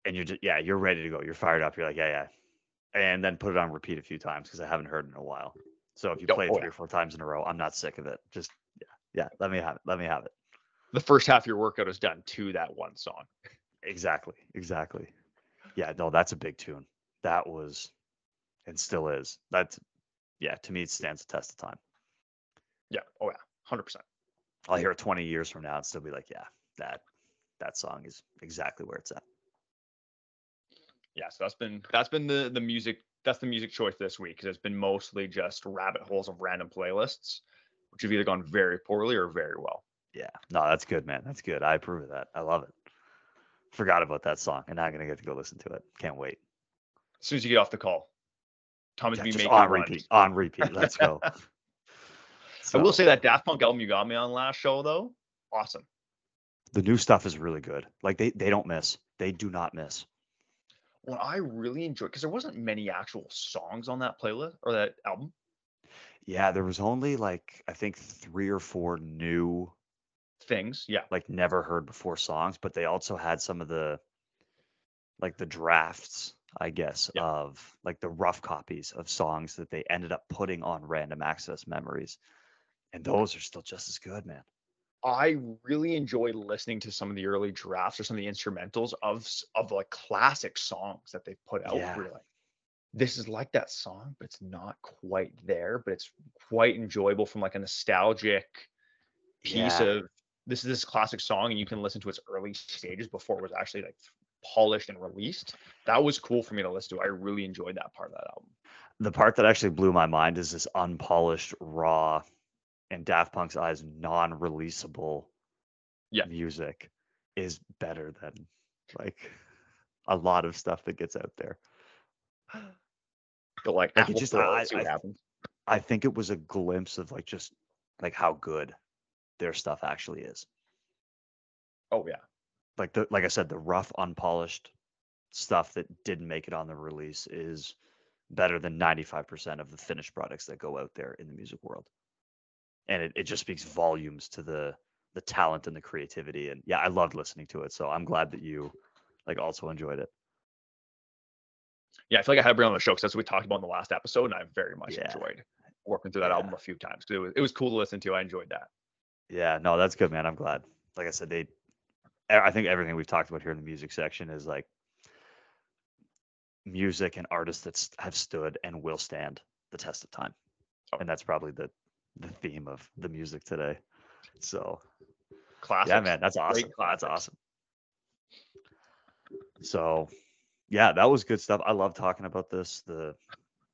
and you're just yeah, you're ready to go. You're fired up. You're like, yeah, yeah. And then put it on repeat a few times because I haven't heard it in a while. So if you Oh, play it oh, three or four times in a row, I'm not sick of it. Just yeah, yeah. Let me have it. Let me have it. The first half of your workout is done to that one song. Exactly. Exactly. Yeah, no, that's a big tune. That was and still is. That's yeah, to me it stands the test of time. Yeah. Oh yeah. Hundred percent. I'll hear it 20 years from now and still be like, yeah, that that song is exactly where it's at. Yeah. So that's been that's been the the music that's the music choice this week because it's been mostly just rabbit holes of random playlists, which have either gone very poorly or very well. Yeah. No, that's good, man. That's good. I approve of that. I love it. Forgot about that song and now I'm gonna get to go listen to it. Can't wait. As soon as you get off the call, Tommy's Yeah, be making on repeat. On repeat. Let's go. I will say that Daft Punk album you got me on last show though, awesome. the new stuff is really good. Like they they don't miss. They do not miss. What I really enjoyed because there wasn't many actual songs on that playlist or that album. Yeah, there was only like I think three or four new Things, yeah. like never heard before songs, but they also had some of the like the drafts, I guess, Yeah. of like the rough copies of songs that they ended up putting on random access memories. And those are still just as good, man. I really enjoy listening to some of the early drafts or some of the instrumentals of of like classic songs that they've put out. Yeah. Where this is like that song, but it's not quite there, but it's quite enjoyable from like a nostalgic piece Yeah. of this is this classic song, and you can listen to its early stages before it was actually like polished and released. That was cool for me to listen to. I really enjoyed that part of that album. The part that actually blew my mind is this unpolished, raw, and Daft Punk's eyes non-releasable Yeah. music is better than like a lot of stuff that gets out there. But like, Like, just- I- let's see what I- I think it was a glimpse of like just like how good their stuff actually is. Oh yeah. Like the like I said, the rough, unpolished stuff that didn't make it on the release is better than 95% of the finished products that go out there in the music world. And it, it just speaks volumes to the the talent and the creativity. And yeah, I loved listening to it. So I'm glad that you like also enjoyed it. Yeah, I feel like I had to bring on the show because that's what we talked about in the last episode, and I very much Yeah. enjoyed working through that album a few times. 'cause It was it was cool to listen to. I enjoyed that. Yeah, no, that's good, man. I'm glad. Like I said, they, I think everything we've talked about here in the music section is like music and artists that have stood and will stand the test of time, Oh. and that's probably the the theme of the music today. So Classics. yeah, man, that's awesome. That's awesome. So yeah, that was good stuff. I love talking about this. The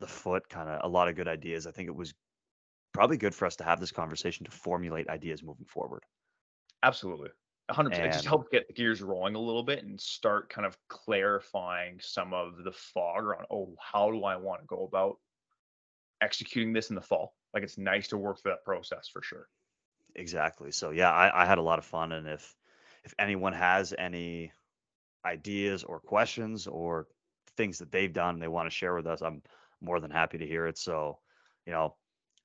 the foot kind of a lot of good ideas. I think it was probably good for us to have this conversation to formulate ideas moving forward. Absolutely. 100%. It just And- helped get the gears rolling a little bit and start kind of clarifying some of the fog around, oh, how do I want to go about executing this in the fall? Like it's nice to work through that process for sure. Exactly. So yeah, I, I had a lot of fun, and if if anyone has any ideas or questions or things that they've done and they want to share with us, I'm more than happy to hear it. So, you know,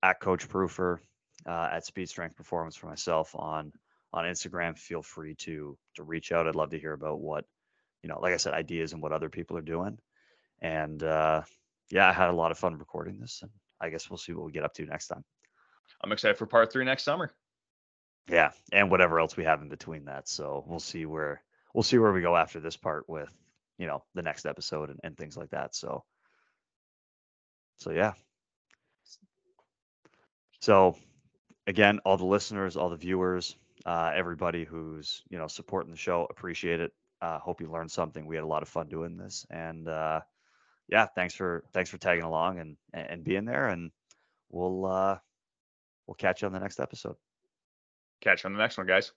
at Coach Proofer, uh, at Speed Strength Performance for myself on on Instagram. Feel free to to reach out. I'd love to hear about what you know, like I said, ideas and what other people are doing. And uh, yeah, I had a lot of fun recording this, and I guess we'll see what we get up to next time. I'm excited for part three next summer. Yeah, and whatever else we have in between that. So we'll see where we'll see where we go after this part with you know the next episode and, and things like that. So so yeah. So again, all the listeners, all the viewers, uh, everybody who's you know supporting the show, appreciate it. Uh, hope you learned something. We had a lot of fun doing this, and uh, yeah, thanks for thanks for tagging along and and being there. And we'll uh, we'll catch you on the next episode. Catch you on the next one, guys.